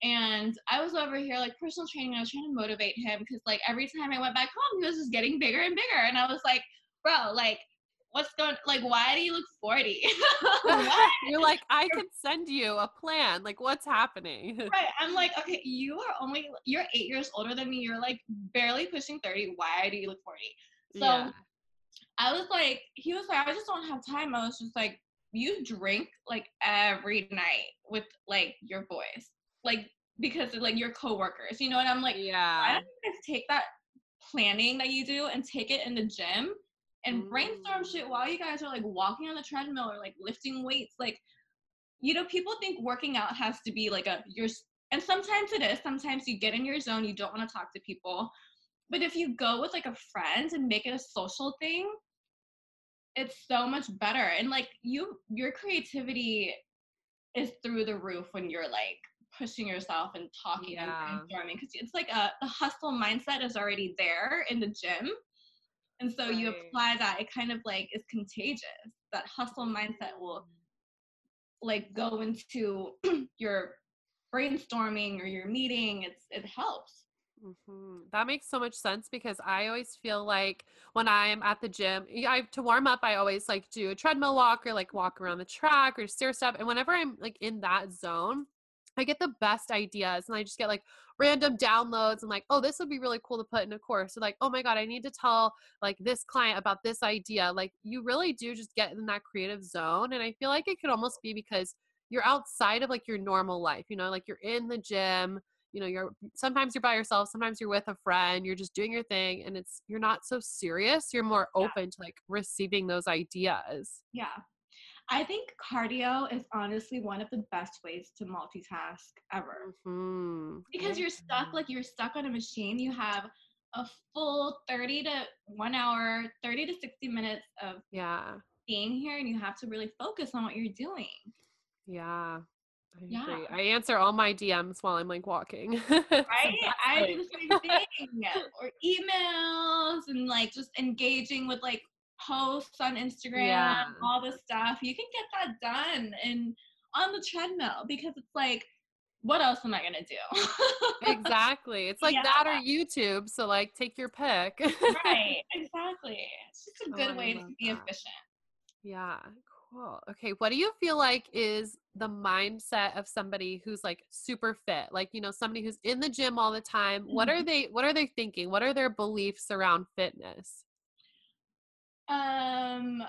And I was over here like personal training. I was trying to motivate him because like every time I went back home, he was just getting bigger and bigger, and I was like, bro, like what's going like why do you look 40 you're like i could send you a plan. Like what's happening? Right. I'm like okay you are only you're eight years older than me. You're like barely pushing 30 why do you look 40 so yeah. i was like he was like i just don't have time. I was just like you drink like every night with like your voice like because like your coworkers. You know and i'm like yeah. i don't take that planning that you do and take it in the gym and brainstorm mm. shit while you guys are like walking on the treadmill or like lifting weights. Like, you know, people think working out has to be like a you're and sometimes it is. Sometimes you get in your zone, you don't want to talk to people. But if you go with like a friend and make it a social thing, it's so much better. And like you your creativity is through the roof when you're like pushing yourself and talking yeah. and brainstorming because it's like a the hustle mindset is already there in the gym and so right. you apply that, it kind of like is contagious. That hustle mindset will like go into your brainstorming or your meeting. It's it helps. Mm-hmm. That makes so much sense because I always feel like when I'm at the gym, I to warm up, I always like do a treadmill walk or like walk around the track or stair step. And whenever I'm like in that zone, I get the best ideas and I just get like random downloads and like, oh, this would be really cool to put in a course. Or like, oh my God, I need to tell like this client about this idea. Like you really do just get in that creative zone. And I feel like it could almost be because you're outside of like your normal life, you know, like you're in the gym, you know, you're sometimes you're by yourself, sometimes you're with a friend, you're just doing your thing and it's you're not so serious. You're more open yeah. to like receiving those ideas. Yeah. I think cardio is honestly one of the best ways to multitask ever. Mm-hmm. Because you're stuck, like you're stuck on a machine. You have a full 30 to one hour, 30 to 60 minutes of yeah being here, and you have to really focus on what you're doing. Yeah. I yeah. Agree. I answer all my DMs while I'm like walking. right? I do the same thing. or emails and like just engaging with like posts on Instagram, yeah. all the stuff. You can get that done and on the treadmill because it's like, what else am I gonna do? exactly. It's like yeah. that or YouTube. So like take your pick. right, exactly. It's just a oh, good oh, way to be that. efficient. Yeah, cool. Okay, what do you feel like is the mindset of somebody who's like super fit? Like, you know, somebody who's in the gym all the time. Mm-hmm. What are they what are they thinking? What are their beliefs around fitness? Um,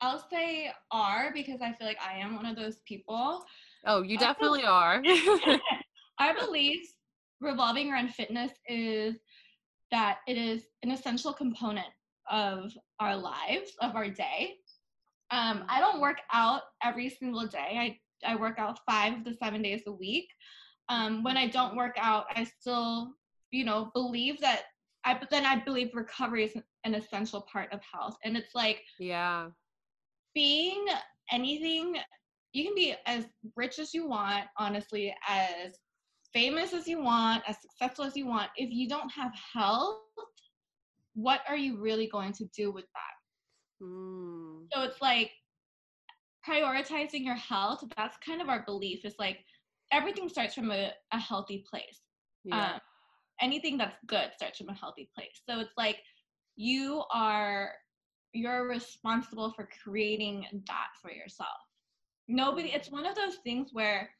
I'll say are because I feel like I am one of those people. Oh, you definitely are. Our beliefs revolving around fitness is that it is an essential component of our lives, of our day. Um, I don't work out every single day. I, I work out five of the seven days a week. Um, when I don't work out, I still, you know, believe that I, but then I believe recovery is an essential part of health. And it's like, yeah, being anything, you can be as rich as you want, honestly, as famous as you want, as successful as you want. If you don't have health, what are you really going to do with that? Mm. So it's like prioritizing your health. That's kind of our belief. It's like everything starts from a, a healthy place. Yeah. Um, anything that's good starts from a healthy place. So it's like you are you're responsible for creating that for yourself. Nobody it's one of those things where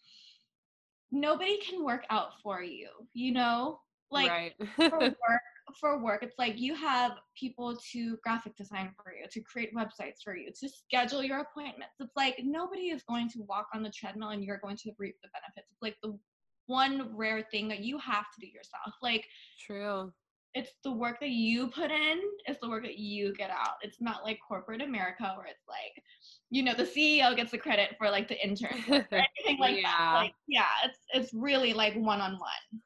nobody can work out for you, you know? Like right. for work, for work, it's like you have people to graphic design for you, to create websites for you, to schedule your appointments. It's like nobody is going to walk on the treadmill and you're going to reap the benefits. It's like the one rare thing that you have to do yourself. Like true. It's the work that you put in, it's the work that you get out. It's not like corporate America where it's like, you know, the CEO gets the credit for like the intern or anything like yeah. that. Like, yeah, it's it's really like one on one.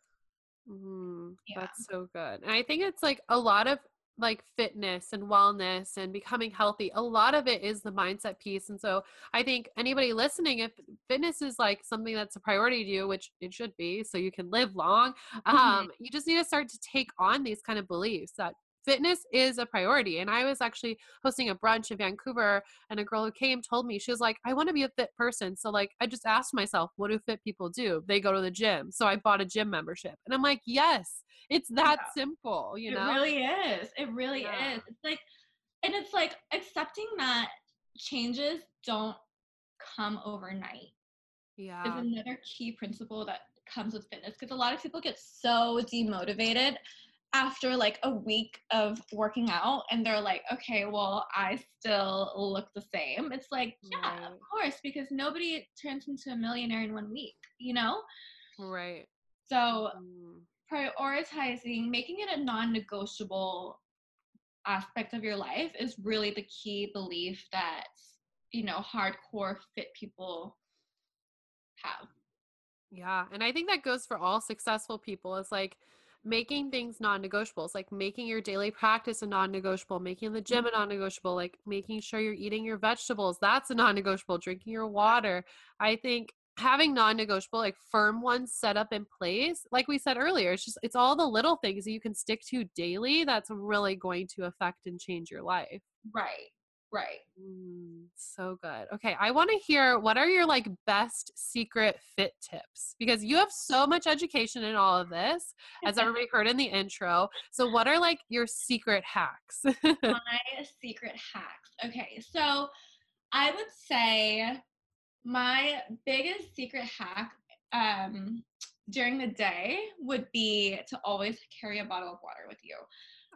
Mm, yeah. That's so good. And I think it's like a lot of like fitness and wellness and becoming healthy a lot of it is the mindset piece and so i think anybody listening if fitness is like something that's a priority to you which it should be so you can live long mm-hmm. um, you just need to start to take on these kind of beliefs that fitness is a priority. And I was actually hosting a brunch in Vancouver, and a girl who came told me, she was like, I want to be a fit person. So, like, I just asked myself, what do fit people do? They go to the gym. So I bought a gym membership. And I'm like, yes, it's that yeah. simple, you know? It really is. It really yeah. is. It's like, and it's like accepting that changes don't come overnight. Yeah. Is another key principle that comes with fitness because a lot of people get so demotivated after like a week of working out and they're like, okay, well, I still look the same. It's like, yeah, right. of course, because nobody turns into a millionaire in one week, you know? Right. So mm. prioritizing, making it a non negotiable aspect of your life is really the key belief that, you know, hardcore fit people have. Yeah. And I think that goes for all successful people. It's like, making things non-negotiables like making your daily practice a non-negotiable making the gym a mm-hmm. non-negotiable like making sure you're eating your vegetables that's a non-negotiable. Drinking your water. I think having non-negotiable like firm ones set up in place like we said earlier it's just it's all the little things that you can stick to daily that's really going to affect and change your life. Right Right. Mm, so good. Okay, I want to hear what are your like best secret fit tips because you have so much education in all of this, as everybody heard in the intro. So, what are like your secret hacks? My secret hacks. Okay, so I would say my biggest secret hack um, during the day would be to always carry a bottle of water with you.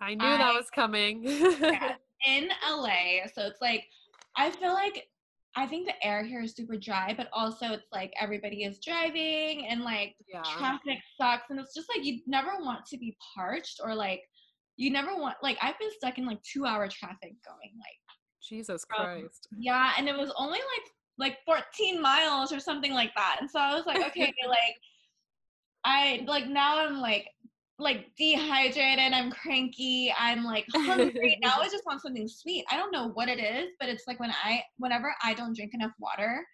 I knew I, that was coming. yeah, in LA, so it's like I feel like I think the air here is super dry, but also it's like everybody is driving and like yeah. traffic sucks and it's just like you never want to be parched or like you never want like I've been stuck in like two hour traffic going like Jesus Christ. Um, yeah, and it was only like like 14 miles or something like that. And so I was like, okay, like I like now I'm like like dehydrated, I'm cranky, I'm like hungry. now I just want something sweet. I don't know what it is, but it's like when I whenever I don't drink enough water,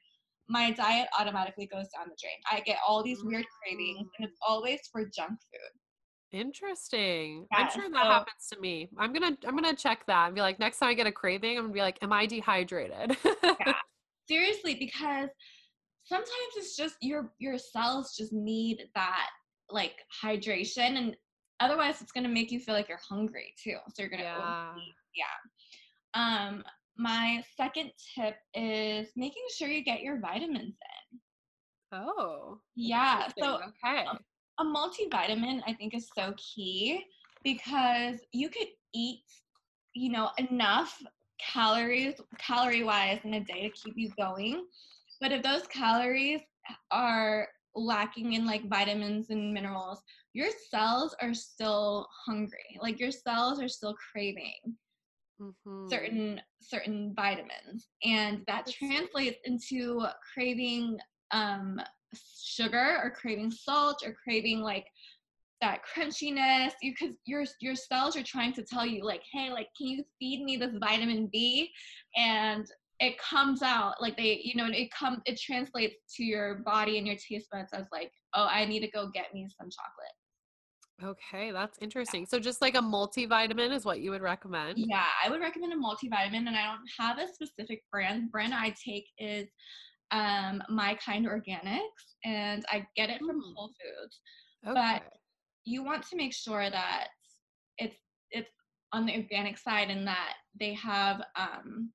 my diet automatically goes down the drain. I get all these weird cravings and it's mm. always for junk food. Interesting. Yeah, I'm sure that so, happens to me. I'm gonna I'm gonna check that and be like, next time I get a craving, I'm gonna be like, am I dehydrated? yeah. Seriously, because sometimes it's just your your cells just need that like hydration and otherwise it's going to make you feel like you're hungry too so you're going to yeah. yeah. Um my second tip is making sure you get your vitamins in. Oh yeah so okay. a, a multivitamin i think is so key because you could eat you know enough calories calorie wise in a day to keep you going but if those calories are lacking in like vitamins and minerals, your cells are still hungry. Like your cells are still craving mm-hmm. certain certain vitamins, and that translates into craving um, sugar or craving salt or craving like that crunchiness you because your your cells are trying to tell you like hey like can you feed me this vitamin b and it comes out like they you know it come it translates to your body and your taste buds as like oh i need to go get me some chocolate okay that's interesting so just like a multivitamin is what you would recommend yeah i would recommend a multivitamin and i don't have a specific brand brand i take is um my kind organics and i get it from mm. whole foods okay. but you want to make sure that it's it's on the organic side and that they have um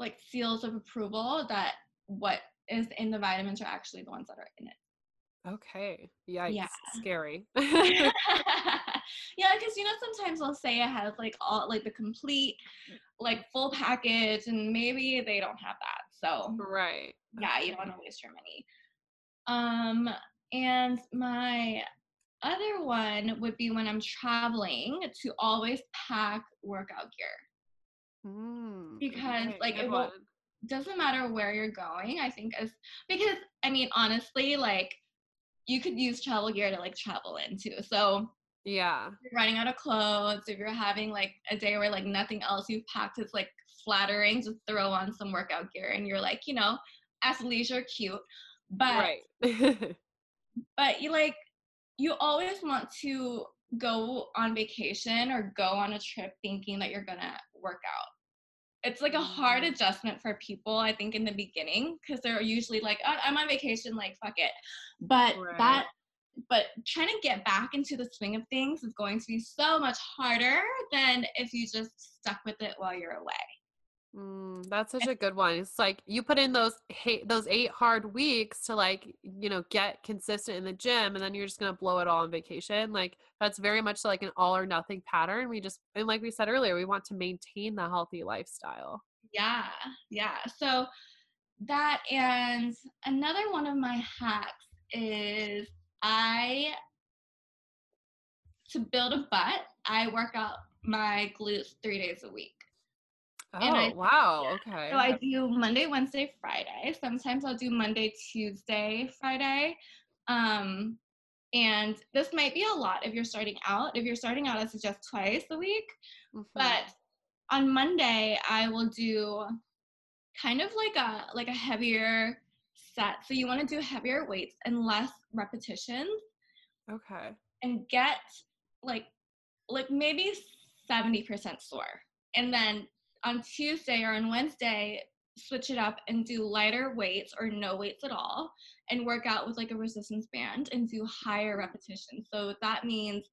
like seals of approval that what is in the vitamins are actually the ones that are in it. Okay. Yikes. Yeah. Scary. yeah, because you know sometimes they'll say it has like all like the complete like full package, and maybe they don't have that. So right. yeah, you don't want to waste your money. Um, and my other one would be when I'm traveling to always pack workout gear Mm, because okay, like it won't doesn't matter where you're going. I think as because I mean honestly like you could use travel gear to like travel in too. So Yeah. if you're running out of clothes, if you're having like a day where like nothing else you've packed is like flattering, just throw on some workout gear and you're like, you know, athleisure cute. But Right. but you like you always want to go on vacation or go on a trip thinking that you're gonna work out it's like a hard Mm. adjustment for people i think in the beginning because they're usually like oh, i'm on vacation like fuck it but Right. that but trying to get back into the swing of things is going to be so much harder than if you just stuck with it while you're away Mm, that's such a good one. It's like you put in those those eight hard weeks to like you know get consistent in the gym, and then you're just gonna blow it all on vacation. Like that's very much like an all or nothing pattern. We just and like we said earlier, we want to maintain the healthy lifestyle. Yeah, yeah. So that and another one of my hacks is I to build a butt, I work out my glutes three days a week. Oh And I- wow, okay. So I do Monday, Wednesday, Friday. Sometimes I'll do Monday, Tuesday, Friday. Um, and this might be a lot if you're starting out. If you're starting out, I suggest twice a week. Mhm. But on Monday, I will do kind of like a like a heavier set. So you want to do heavier weights and less repetitions okay. and get like like maybe 70% sore. And then on Tuesday or on Wednesday, switch it up and do lighter weights or no weights at all and work out with like a resistance band and do higher repetitions. So that means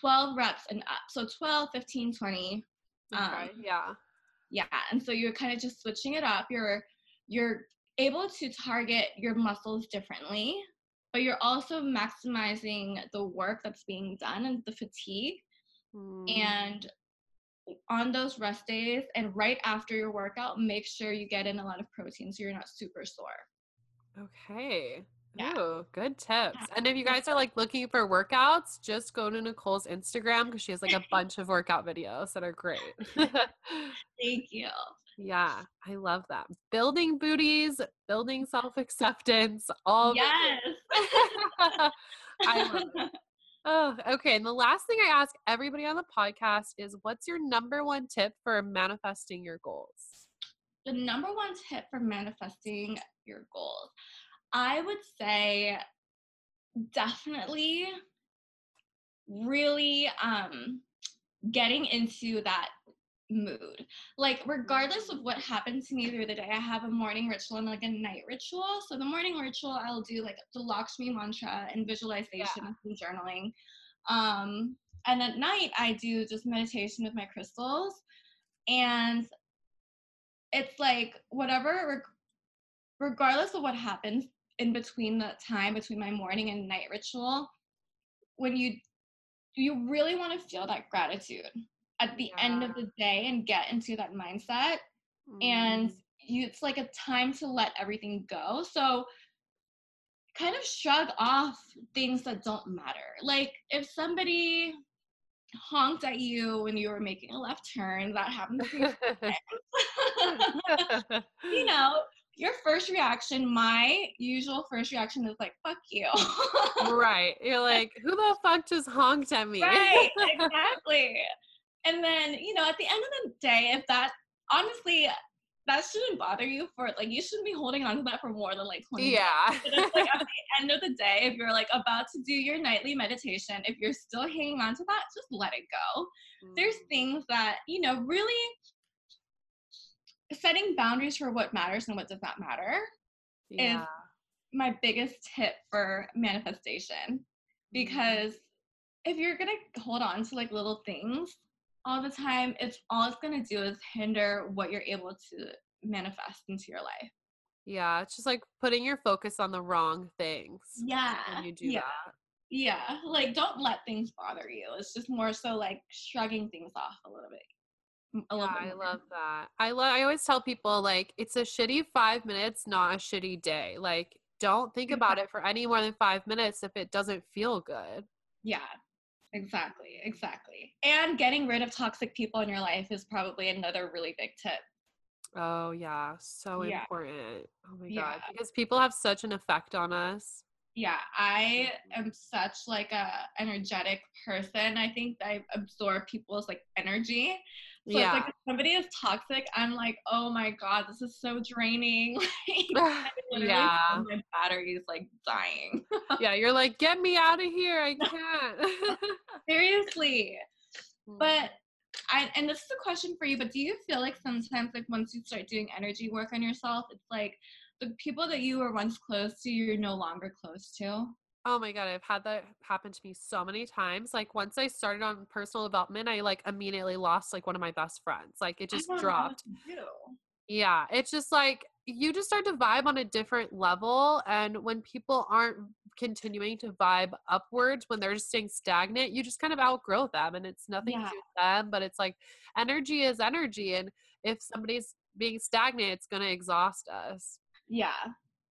12 reps and up. So 12, 15, 20. Okay. Um, yeah. yeah and so you're kind of just switching it up you're you're able to target your muscles differently but you're also maximizing the work that's being done and the fatigue Mm, and on those rest days and right after your workout make sure you get in a lot of protein so you're not super sore Okay. Yeah. Ooh, good tips. And if you guys are like looking for workouts, just go to Nicole's Instagram because she has like a bunch of workout videos that are great. thank you yeah, I love that. Building booties, building self acceptance, all yes. I love it. Oh, okay. And the last thing I ask everybody on the podcast is what's your number one tip for manifesting your goals? the number one tip for manifesting your goals i would say definitely really um getting into that mood. Like regardless of what happened to me through the day i have a morning ritual and like a night ritual. So the morning ritual i'll do like the lakshmi mantra and visualization and journaling. Um and at night i do just meditation with my crystals. And it's like whatever reg- regardless of what happens in between the time between my morning and night ritual when you you really want to feel that gratitude at the end of the day and get into that mindset and Mm, you it's like a time to let everything go so kind of shrug off things that don't matter like if somebody honked at you when you were making a left turn that happens you know, your first reaction, my usual first reaction is like, fuck you. right. You're like, who the fuck just honked at me? right, exactly. And then, you know, at the end of the day, if that honestly, that shouldn't bother you for like, you shouldn't be holding on to that for more than like 20 minutes. yeah. It's like at the end of the day, if you're like about to do your nightly meditation, if you're still hanging on to that, just let it go. There's Mm, things that, you know, really setting boundaries for what matters and what does not matter yeah. my biggest tip for manifestation Mm. because if you're gonna hold on to like little things all the time it's all it's gonna do is hinder what you're able to manifest into your life Yeah, it's just like putting your focus on the wrong things. Yeah. When you do yeah. that. Yeah. Like don't let things bother you. It's just more so like shrugging things off a little bit. A Yeah, little bit I love that. I love I always tell people like it's a shitty 5 minutes, not a shitty day. Like don't think mm-hmm. about it for any more than 5 minutes if it doesn't feel good. Yeah. Exactly. Exactly. And getting rid of toxic people in your life is probably another really big tip. Oh yeah, so Yeah. important. Oh my god, because people have such an effect on us. Yeah, I am such like a energetic person. I think I absorb people's like energy. So yeah. it's like if somebody is toxic, I'm like, oh my god, this is so draining. Like, yeah. my battery is like dying. yeah, you're like, get me out of here. I can't. Seriously. Mm. But I and this is a question for you, but do you feel like sometimes like once you start doing energy work on yourself, it's like the people that you were once close to, you're no longer close to? Oh my god, I've had that happen to me so many times. Like once I started on personal development, I like immediately lost like one of my best friends. Like it just dropped. Yeah, it's just like you just start to vibe on a different level and when people aren't continuing to vibe upwards when they're just staying stagnant, you just kind of outgrow them and it's nothing Yeah. to them, but it's like energy is energy and if somebody's being stagnant, it's going to exhaust us. Yeah.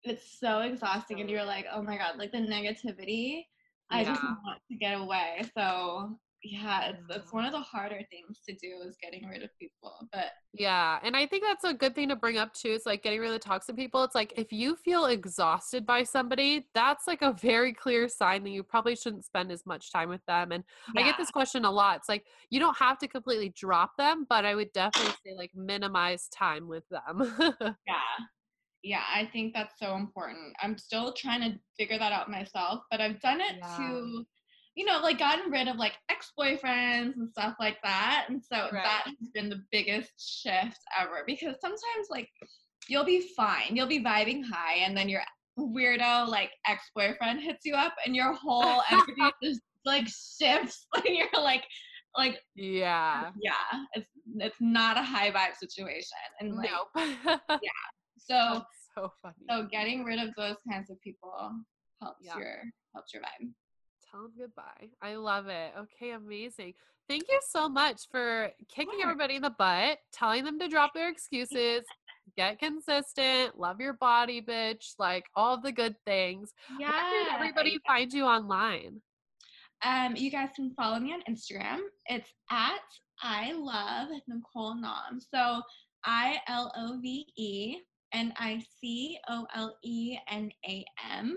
It's so exhausting and you're like, oh my god, like the negativity. I just want to get away. So yeah, it's it's mm-hmm. one of the harder things to do is getting rid of people. But Yeah, and I think that's a good thing to bring up too. It's like getting rid of the toxic people. It's like if you feel exhausted by somebody, that's like a very clear sign that you probably shouldn't spend as much time with them. And I get this question a lot. It's like you don't have to completely drop them, but I would definitely say like minimize time with them. Yeah. Yeah, I think that's so important. I'm still trying to figure that out myself, but I've done it Yeah. to, you know, like gotten rid of like ex boyfriends and stuff like that. And so Right. that has been the biggest shift ever because sometimes like you'll be fine, you'll be vibing high, and then your weirdo like ex boyfriend hits you up, and your whole energy just like shifts, and you're like, like yeah. yeah, it's it's not a high vibe situation, and like Nope. so. So funny. So getting rid of those kinds of people helps Yeah. your helps your vibe. Tell them goodbye. I love it. Okay, amazing. Thank you so much for kicking everybody in the butt, telling them to drop their excuses, get consistent, love your body, bitch, like all the good things. Yeah. Where can everybody find you online? Um, you guys can follow me on Instagram. It's at I love Nicole Nam. So I L O V E N I C O L E N A M.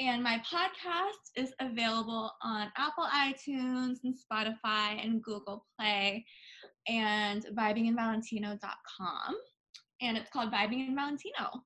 And my podcast is available on Apple iTunes and Spotify and Google Play and vibingandvalentino.com. And it's called Vibing in Valentino.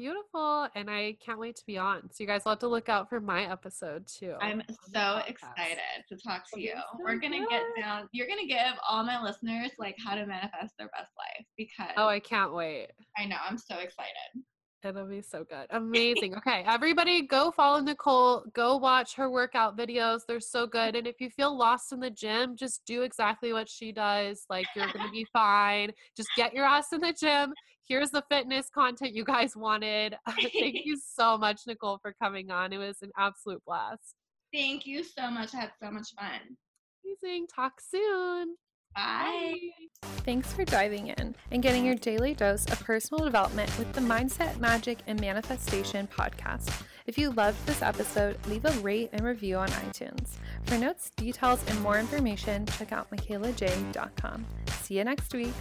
Beautiful. And I can't wait to be on. So you guys will have to look out for my episode too. I'm so excited to talk to you. so We're gonna get down. You're gonna give all my listeners like how to manifest their best life oh, because Oh, I can't wait. I know I'm so excited. It'll be so good. Amazing. Okay, everybody go follow Nicole. Go watch her workout videos. They're so good. And if you feel lost in the gym, just do exactly what she does. Like you're going to be fine. Just get your ass in the gym. Here's the fitness content you guys wanted. Thank you so much, Nicole, for coming on. It was an absolute blast. Thank you so much. I had so much fun. Amazing. Talk soon. Bye. Thanks for diving in and getting your daily dose of personal development with the Mindset, Magic, and Manifestation podcast. If you loved this episode, leave a rate and review on iTunes. For notes, details, and more information, check out MikaylaJai.com. See you next week.